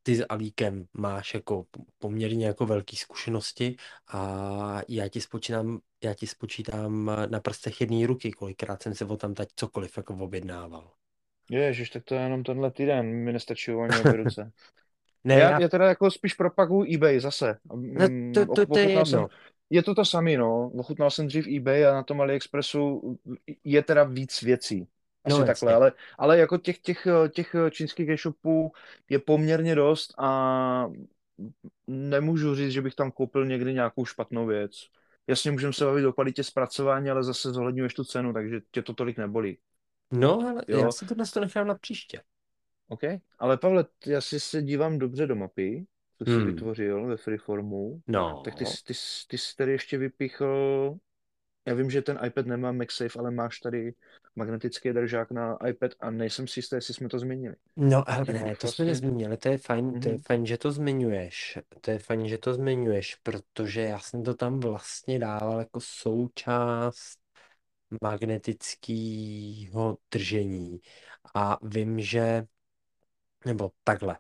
ty s Alíkem máš jako poměrně jako velké zkušenosti a já ti spočítám, já ti spočítám na prstech jedné ruky, kolikrát jsem se o tam teď cokoliv jako objednával. Ježiš, tak to je jenom tenhle týden, mi nestačí ani (laughs) ruce. Ne, já, já, já teda jako spíš propaguju eBay zase. no Mm, to, to, to je jsem, jedno. je to to samý, no. Ochutnal jsem dřív eBay a na tom AliExpressu je teda víc věcí. Asi No takhle, ale, ale jako těch, těch, těch čínských e-shopů je poměrně dost a nemůžu říct, že bych tam koupil někdy nějakou špatnou věc. jasně můžeme se bavit o kvalitě zpracování, ale zase zohledňuješ tu cenu, takže tě to tolik nebolí. No, ale Jo. já si to dnes to nechám na příště. OK. Ale Pavle, já si se dívám dobře do mapy, co jsi Hmm. vytvořil ve Freeformu. No, Tak ty, jsi- ty, ty jsi tady ještě vypíchl, já vím, že ten iPad nemá MagSafe, ale máš tady magnetický držák na iPad a nejsem si jistý, jestli jsme to změnili. no, ale ne, to jsme vlastně- nezmínili, to je fajn, to je Mhm. fajn, že to zmiňuješ, to je fajn, že to zmiňuješ, protože já jsem to tam vlastně dával jako součást magnetického držení a vím, že, nebo takhle,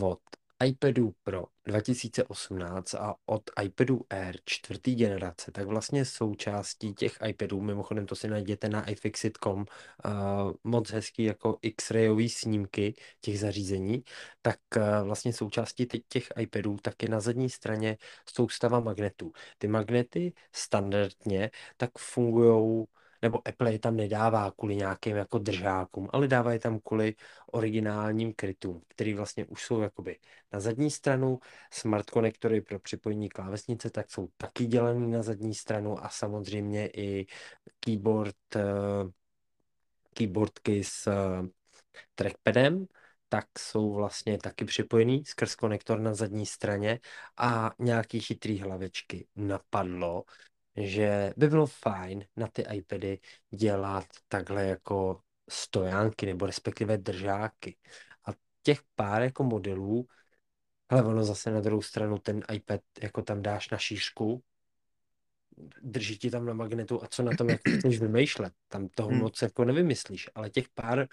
od iPadu Pro 2018 a od iPadu Air čtvrtý generace, tak vlastně součástí těch iPadů, mimochodem to si najděte na iFixit.com, uh, moc hezký jako X-rayový snímky těch zařízení, tak uh, vlastně součástí teď těch iPadů tak je na zadní straně soustava magnetů. Ty magnety standardně tak fungují nebo Apple je tam nedává kvůli nějakým jako držákům, ale dává je tam kvůli originálním krytům, který vlastně už jsou jakoby na zadní stranu. Smart konektory pro připojení klávesnice tak jsou taky dělaný na zadní stranu a samozřejmě i keyboard, eh, keyboardky s eh, trackpadem, tak jsou vlastně taky připojený skrz konektor na zadní straně a nějaký chytrý hlavičky napadlo, že by bylo fajn na ty iPady dělat takhle jako stojánky nebo respektive držáky. A těch pár jako modelů, ale ono zase na druhou stranu ten iPad jako tam dáš na šířku, drží ti tam na magnetu a co na tom jako chceš (clears throat) vymýšlet. Tam toho Hmm. moc jako nevymyslíš, ale těch pár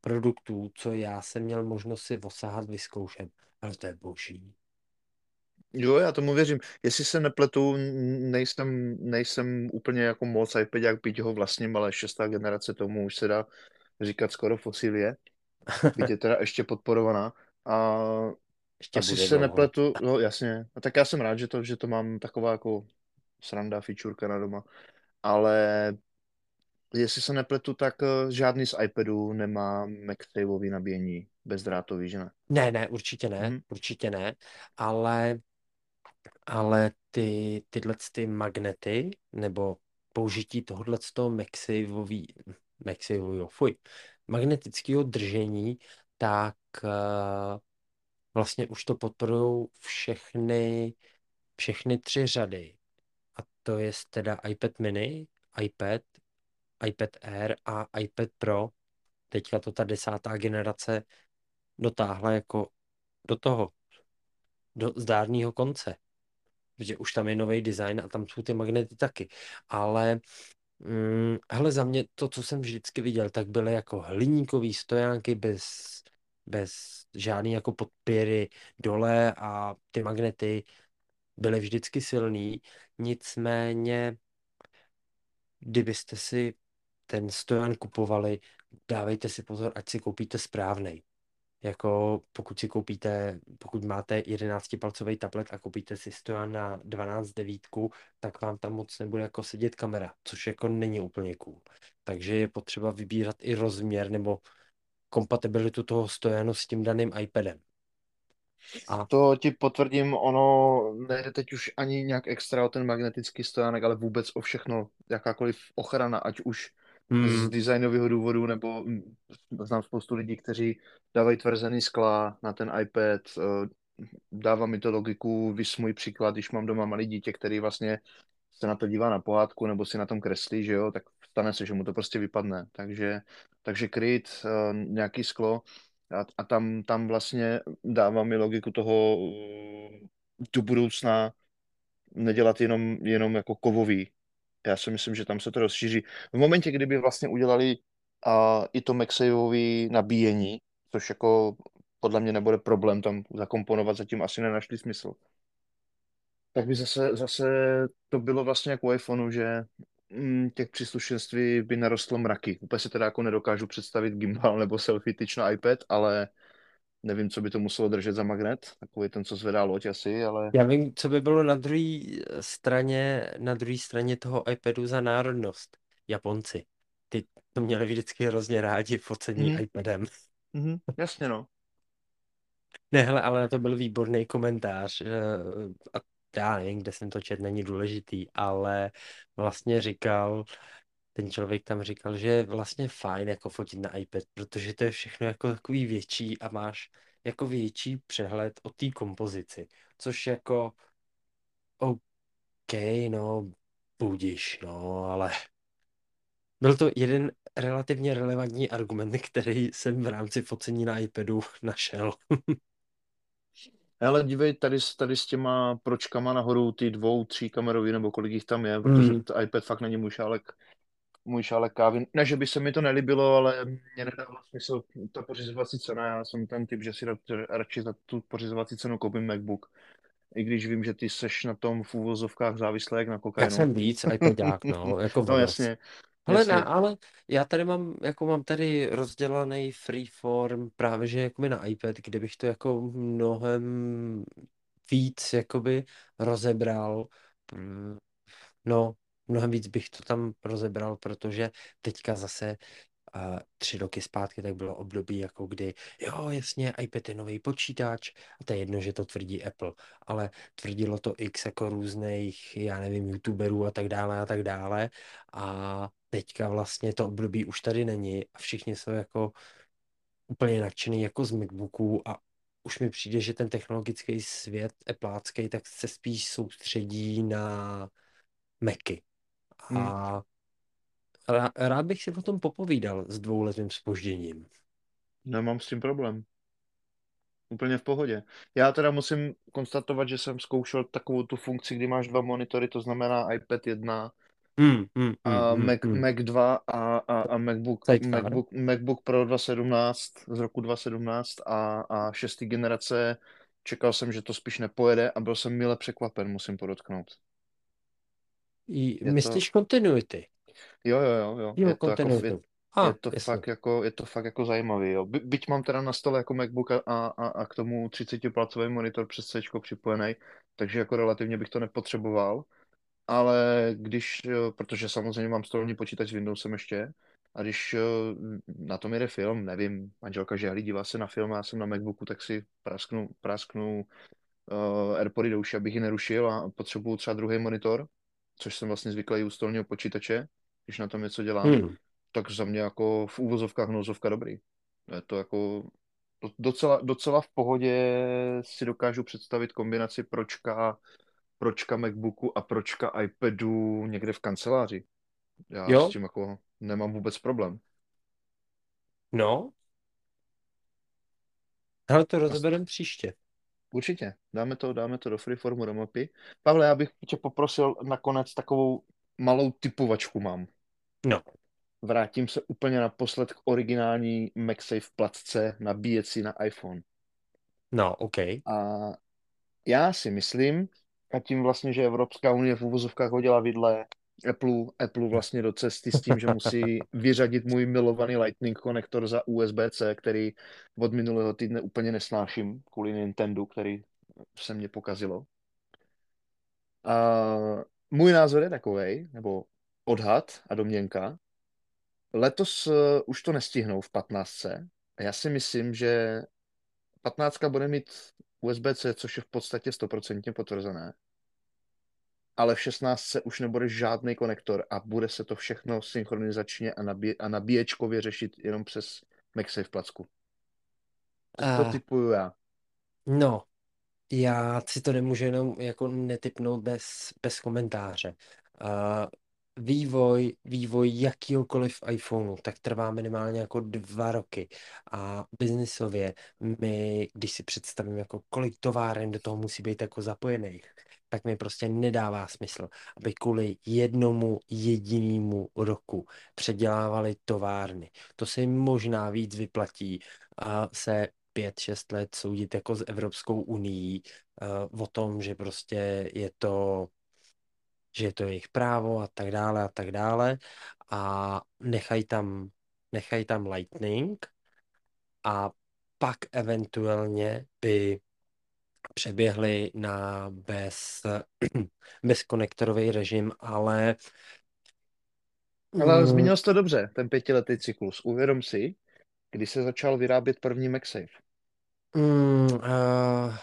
produktů, co já jsem měl možnost si osahat, vyzkoušet, ale to je boží. Jo, já tomu věřím. Jestli se nepletu, nejsem, nejsem úplně jako moc iPadák, byť ho vlastním, ale šestá generace tomu už se dá říkat skoro fosilie, byť je teda ještě podporovaná. A Ještě asi se dlouho. nepletu, no jasně. A tak já jsem rád, že to, že to mám taková jako sranda, fičurka na doma. Ale jestli se nepletu, tak eh, žádný z iPadů nemá MagSafeový nabíjení bezdrátový, že ne? Ne, ne, určitě ne, Mhm. určitě ne, ale, ale ty, tyhle ty magnety, nebo použití tohohle z toho MagSafeový, MagSafeového, fuj, magnetického držení, tak eh, vlastně už to podporují všechny, všechny tři řady. A to je teda iPad mini, iPad, iPad Air a iPad Pro. Teďka to ta desátá generace dotáhla jako do toho, do zdárného konce. Protože už tam je nový design a tam jsou ty magnety taky. Ale mm, hele, za mě to, co jsem vždycky viděl, tak byly jako hliníkový stojánky bez, bez žádný jako podpěry dole a ty magnety byly vždycky silný. Nicméně, kdybyste si ten stojan kupovali, dávejte si pozor, ať si koupíte správnej. Jako pokud si koupíte, pokud máte 11-palcový tablet a koupíte si stojan na 12 devítku, tak vám tam moc nebude jako sedět kamera, což jako není úplně cool. Takže je potřeba vybírat i rozměr nebo kompatibilitu toho stojanu s tím daným iPadem. A To ti potvrdím, ono nejde teď už ani nějak extra o ten magnetický stojánek, ale vůbec o všechno, jakákoliv ochrana, ať už z hmm, designového důvodu, nebo mm, znám spoustu lidí, kteří dávají tvrzený skla na ten iPad, eh, dává mi to logiku, vys můj příklad, když mám doma malý dítě, který vlastně se na to dívá na pohádku nebo si na tom kreslí, že jo, tak stane se, že mu to prostě vypadne. Takže, takže kryt, eh, nějaký sklo a, a tam, tam vlastně dává mi logiku toho eh, do budoucna nedělat jenom, jenom jako kovový. Já si myslím, že tam se to rozšíří. V momentě, kdyby vlastně udělali a, i to MagSafeové nabíjení, což jako podle mě nebude problém tam zakomponovat, zatím asi nenašli smysl. Tak by zase, zase to bylo vlastně jako u iPhoneu, že mm, těch příslušenství by narostlo mraky. Úplně si teda jako nedokážu představit gimbal nebo selfie tyč na iPad, ale nevím, co by to muselo držet za magnet. Takový ten, co zvedá loď asi, ale já vím, co by bylo na druhé straně, na druhé straně toho iPadu za národnost. Japonci. Ty to měli vždycky hrozně rádi focení Mhm. iPadem. (laughs) mhm, jasně no. Ne, hele, ale to byl výborný komentář. eh, A já nevím, kde jsem to čet, není důležitý, ale vlastně říkal, ten člověk tam říkal, že je vlastně fajn jako fotit na iPad, protože to je všechno jako takový větší a máš jako větší přehled o té kompozici, což jako OK, no, budiš, no, ale byl to jeden relativně relevantní argument, který jsem v rámci focení na iPadu (laughs) našel. Ale dívej, tady, tady s těma pročkama nahoru, ty dvou, tří kamerový, nebo kolik jich tam je, protože Mm. to iPad fakt není můj šálek, můj šálek kávy. Ne, že by se mi to nelíbilo, ale mě nedávalo smysl ta pořizovací cena. Já jsem ten typ, že si ra- radši za tu pořizovací cenu koupím MacBook. I když vím, že ty seš na tom v úvozovkách závislý jak na Já kokainu. jsem víc iPadák, no, (laughs) jako No jasně, Ale jasně. ne, ale já tady mám, jako mám tady rozdělaný freeform právě, že jakoby na iPad, kde bych to jako mnohem víc jakoby rozebral. Mm, No, mnohem víc bych to tam rozebral, protože teďka zase a tři roky zpátky tak bylo období, jako kdy, jo, jasně, iPad je nový počítač, a to je jedno, že to tvrdí Apple, ale tvrdilo to x jako různých, já nevím, youtuberů a tak dále a tak dále a teďka vlastně to období už tady není a všichni jsou jako úplně nadšený jako z MacBooků a už mi přijde, že ten technologický svět Appleácký tak se spíš soustředí na Macy. Hmm. A rá- rád bych si o tom popovídal s dvouletým spožděním. Nemám s tím problém. Úplně v pohodě. Já teda musím konstatovat, že jsem zkoušel takovou tu funkci, kdy máš dva monitory, to znamená iPad 1 Hmm, hmm, a hmm, Mac, hmm. Mac 2 a, a, a MacBook, Sidecar. MacBook, MacBook Pro 2017 z roku 2017 a, a šestý generace. Čekal jsem, že to spíš nepojede a byl jsem mile překvapen, musím podotknout. I, Je to, myslíš continuity? jo, jo, jo, jo. Jo, Je to jako, je. A, je to jasně. fakt jako, je to fakt jako zajímavý, jo. By, byť mám teda na stole jako MacBook a, a, a k tomu 30-palcový monitor přes C připojený, takže jako relativně bych to nepotřeboval. Ale když, protože samozřejmě mám stolní počítač s Windowsem ještě, a když na tom jede film, nevím, manželka žehlí, dívá se na film a já jsem na Macbooku, tak si prasknu, prasknu uh, Airpody do uši, abych ji nerušil a potřebuju třeba druhý monitor, což jsem vlastně zvyklý u stolního počítače, když na tom něco dělám, Hmm. tak za mě jako v úvozovkách nouzovka dobrý. Je to jako do- docela, docela v pohodě si dokážu představit kombinaci pročka, pročka MacBooku a pročka iPadu někde v kanceláři. Já Jo, s tím jako nemám vůbec problém. no, ale to rozebereme příště. Určitě, dáme to, dáme to do freeformu do mapy. Pavle, já bych tě poprosil nakonec takovou malou typovačku mám. No, Vrátím se úplně naposled k originální MagSafe placce nabíjecí na iPhone. no, OK. A já si myslím, a tím vlastně, že Evropská unie v úvozovkách hodila vidle Apple, Apple vlastně do cesty s tím, že musí vyřadit můj milovaný Lightning konektor za USB-C, který od minulého týdne úplně nesnáším kvůli Nintendo, který se mě pokazilo. A můj názor je takový, nebo odhad a domněnka, letos uh, už to nestihnou v 15. A já si myslím, že 15 bude mít USB-C, což je v podstatě 100% potvrzené. Ale v 16 už nebude žádný konektor a bude se to všechno synchronizačně a, nabí- a nabíječkově řešit jenom přes MagSafe placku. To Uh, typuju já. no, já si to nemůžu jenom jako netypnout bez, bez komentáře. Uh, vývoj, vývoj jakýhokoliv iPhoneu, tak trvá minimálně jako dva roky. A biznisově, my, když si představím, jako kolik továren do toho musí být jako zapojených, tak mi prostě nedává smysl, aby kvůli jednomu jedinému roku předělávali továrny. To se jim možná víc vyplatí a se pět, šest let soudit jako s Evropskou unii o tom, že prostě je to že je to jejich právo a tak dále a tak dále a nechají tam, nechají tam Lightning a pak eventuálně by přeběhli na bez, (clears throat) bezkonektorový režim, ale Ale mm, zmínil jsi to dobře, ten pětiletý cyklus. Uvědom si, kdy se začal vyrábět první MagSafe. Mm, uh,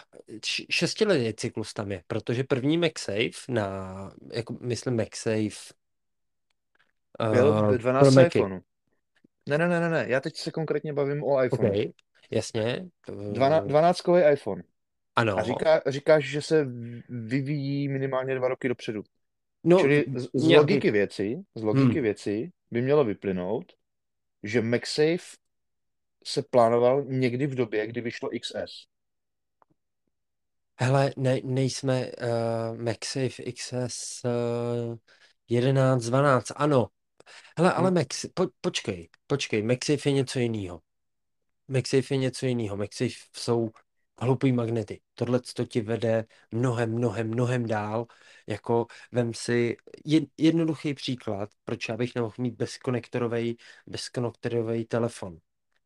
šestiletý cyklus tam je, protože první MagSafe na, jako myslím MagSafe Byl uh, pro 12 Macy. iPhoneu. Ne, ne, ne, ne, ne, já teď se konkrétně bavím o iPhone. OK, jasně. Dvana, Uh, 12 iPhone. Ano. A říká, říkáš, že se vyvíjí minimálně dva roky dopředu. No, Čili z, z nějak logiky věci, z logiky Hmm. věci by mělo vyplynout, že MagSafe se plánoval někdy v době, kdy vyšlo XS. Hele, ne, nejsme uh, MagSafe XS uh, 11, 12, ano. Hele, ale Hm. Max, po, počkej, počkej, MagSafe je něco jiného. MagSafe je něco jiného. MagSafe jsou hlupý magnety. Tohle to ti vede mnohem, mnohem, mnohem dál. Jako vem si jed, jednoduchý příklad, proč já bych nemohl mít bezkonektorový, bezkonektorový telefon.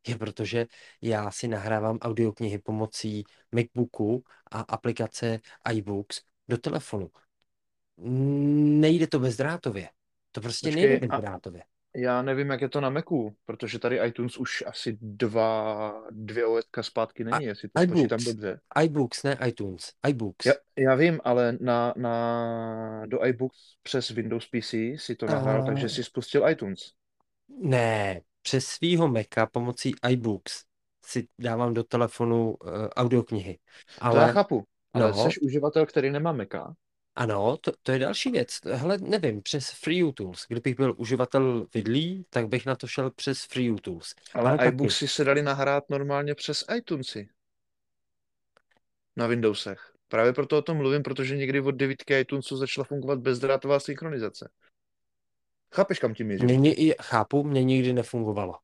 Je protože já si nahrávám audioknihy pomocí MacBooku a aplikace iBooks do telefonu. Nejde to bezdrátově. To prostě Počkej, nejde a- bezdrátově. Já nevím, jak je to na Macu, protože tady iTunes už asi dva, dvě OS zpátky není, jestli to iBooks. dobře. iBooks, ne iTunes. iBooks. Já, já vím, ale na, na, do iBooks přes Windows PC si to nahrál, A- takže si spustil iTunes. Ne, přes svýho Maca pomocí iBooks si dávám do telefonu uh, audioknihy. To já Ale chápu, ale no. jsi uživatel, který nemá Maca. Ano, to, to je další věc. Hele, nevím, přes FreeUtools. Kdybych byl uživatel vidlí, tak bych na to šel přes FreeUtools. Ale Ale iBooksy se dali nahrát normálně přes iTunesy. Na Windowsech. Právě proto o tom mluvím, protože někdy od devítky iTunesu začala fungovat bezdrátová synchronizace. Chápeš, kam tím mířím? Mě, chápu, mě nikdy nefungovalo.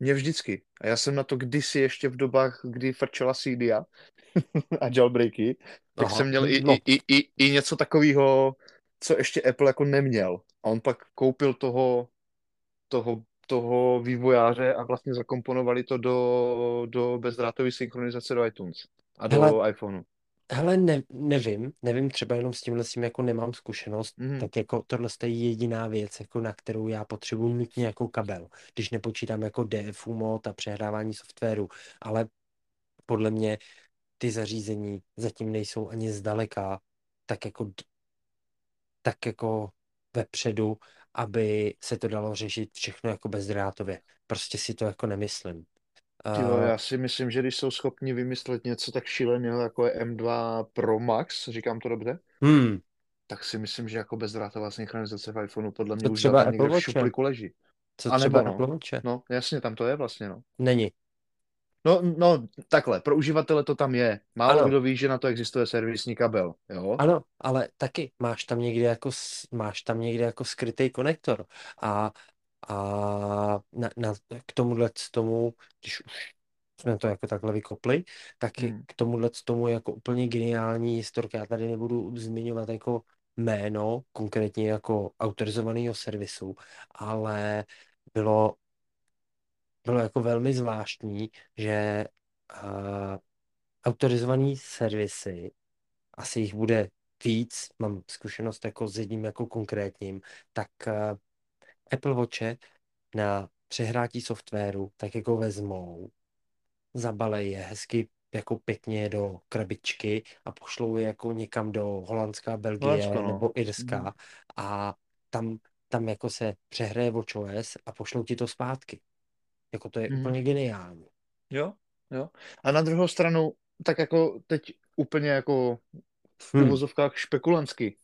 Mně vždycky. A já jsem na to kdysi ještě v dobách, kdy frčela Cydia (laughs) a jailbreaky, tak Aha, jsem měl i, no. i, i, i, i něco takového, co ještě Apple jako neměl. A on pak koupil toho, toho, toho vývojáře a vlastně zakomponovali to do, do bezdrátové synchronizace do iTunes a do Hele. iPhoneu. Hele, ne, nevím, nevím, třeba jenom s tímhle s tím jako nemám zkušenost, Mhm. tak jako tohle je jediná věc, jako na kterou já potřebuji nutně jako kabel, když nepočítám jako DFU mod a přehrávání softwaru, ale podle mě ty zařízení zatím nejsou ani zdaleka tak jako tak jako vepředu, aby se to dalo řešit všechno jako bezdrátově. Prostě si to jako nemyslím. Ty vole, Uh, já si myslím, že když jsou schopni vymyslet něco tak šíleného, jako je M2 Pro Max, říkám to dobře, hmm, tak si myslím, že jako bezdrátová synchronizace v iPhoneu podle mě Co už třeba někde v šuplíku leží. co A třeba nebo no. Apple Watche? No, jasně, tam to je vlastně, no. Není. No, no, takhle, pro uživatele to tam je. Málo Ano. kdo ví, že na to existuje servisní kabel, jo? Ano, ale taky máš tam někde jako, máš tam někde jako skrytý konektor a, a na, na, k tomuhle tomu, když už jsme to jako takhle vykopli, tak Hmm. k tomuhle tomu jako úplně geniální historka. Já tady nebudu zmiňovat jako jméno, konkrétně jako autorizovaného servisu, ale bylo, bylo jako velmi zvláštní, že uh, autorizovaný servisy asi jich bude víc, mám zkušenost jako s jedním jako konkrétním, tak uh, Apple Watche na přehrátí softwaru tak jako vezmou, zabalej je hezky jako pěkně do krabičky a pošlou je jako někam do Holandská, Belgie Holandsko, no. nebo Irska Mhm. a tam, tam jako se přehraje WatchOS a pošlou ti to zpátky. Jako to je Mhm. úplně geniální. Jo, jo. A na druhou stranu, tak jako teď úplně jako v Hmm. uvozovkách špekulantsky.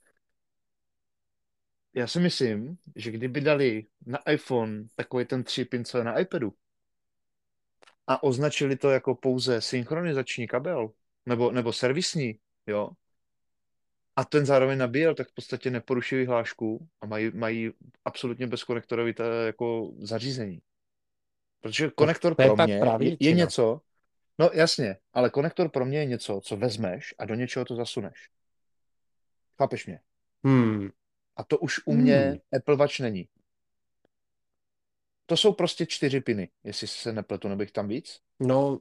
Já si myslím, že kdyby dali na iPhone takový ten tři co je na iPadu a označili to jako pouze synchronizační kabel nebo, nebo servisní, jo, a ten zároveň nabíjel, tak v podstatě neporuší vyhlášku a mají, mají absolutně bezkonektorový to jako zařízení. Protože konektor to je pro mě je, právě je většina. něco, no jasně, ale konektor pro mě je něco, co vezmeš a do něčeho to zasuneš. Chápeš mě? Hmm. A to už u mě Hmm. Apple Watch není. To jsou prostě čtyři piny, jestli se nepletu, nebo jich tam víc. No,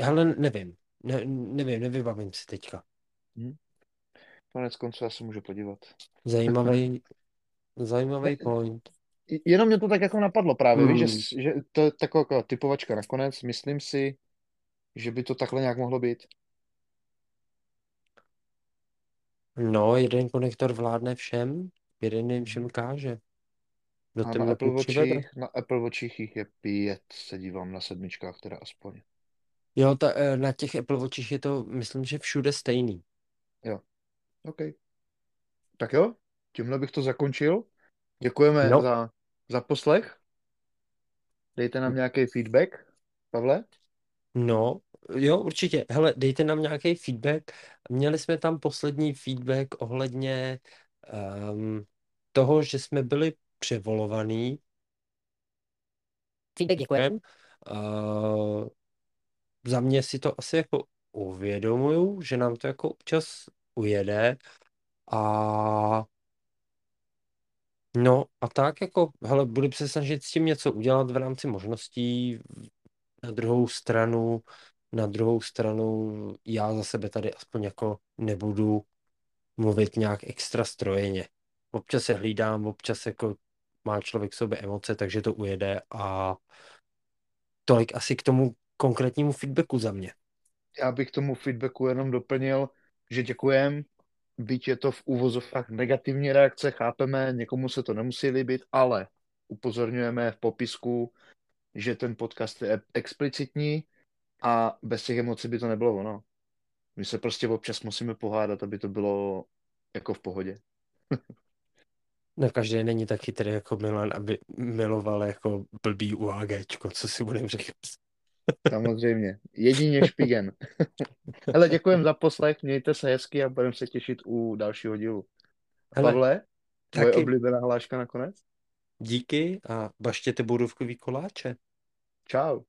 hele, nevím. Ne, nevím, nevybavím si teďka. Konec konců já se můžu podívat. Zajímavý, zajímavý point. Jenom mě to tak jako napadlo právě, Hmm. víš, že, že to je taková typovačka nakonec, myslím si, že by to takhle nějak mohlo být. No, jeden konektor vládne všem, jeden jim všem káže. Do A na Apple přivede. Watchích, na Apple Watchích jich je pět, se dívám na sedmičkách teda aspoň. Jo, ta, eh, na těch Apple Watchích je to, myslím, že všude stejný. OK. Tak jo, tímhle bych to zakončil. Děkujeme No. za, za poslech. Dejte nám nějaký feedback, Pavle. No, jo, určitě. Hele, dejte nám nějaký feedback. Měli jsme tam poslední feedback ohledně um, toho, že jsme byli převolovaný. Feedback děkujeme. Uh, za mě si to asi jako uvědomuju, že nám to jako občas ujede a no a tak jako, hele, budu se snažit s tím něco udělat v rámci možností. Na druhou stranu, na druhou stranu já za sebe tady aspoň jako nebudu mluvit nějak extra strojeně. Občas se hlídám, občas jako má člověk v sobě emoce, takže to ujede a tolik asi k tomu konkrétnímu feedbacku za mě. Já bych tomu feedbacku jenom doplnil, že děkujem, byť je to v úvozovkách negativní reakce, chápeme, někomu se to nemusí líbit, ale upozorňujeme v popisku, že ten podcast je explicitní a bez těch emocí by to nebylo ono. My se prostě občas musíme pohádat, aby to bylo jako v pohodě. (laughs) No každý není tak chytrý jako Milan, aby miloval jako blbý UAGčko, co si budeme říkat. (laughs) Samozřejmě. Jedině špigen. (laughs) Hele, děkujem za poslech, mějte se hezky a budeme se těšit u dalšího dílu. Hele, Pavle, tvoje taky oblíbená hláška nakonec? díky a baštěte budovkový koláče. Čau.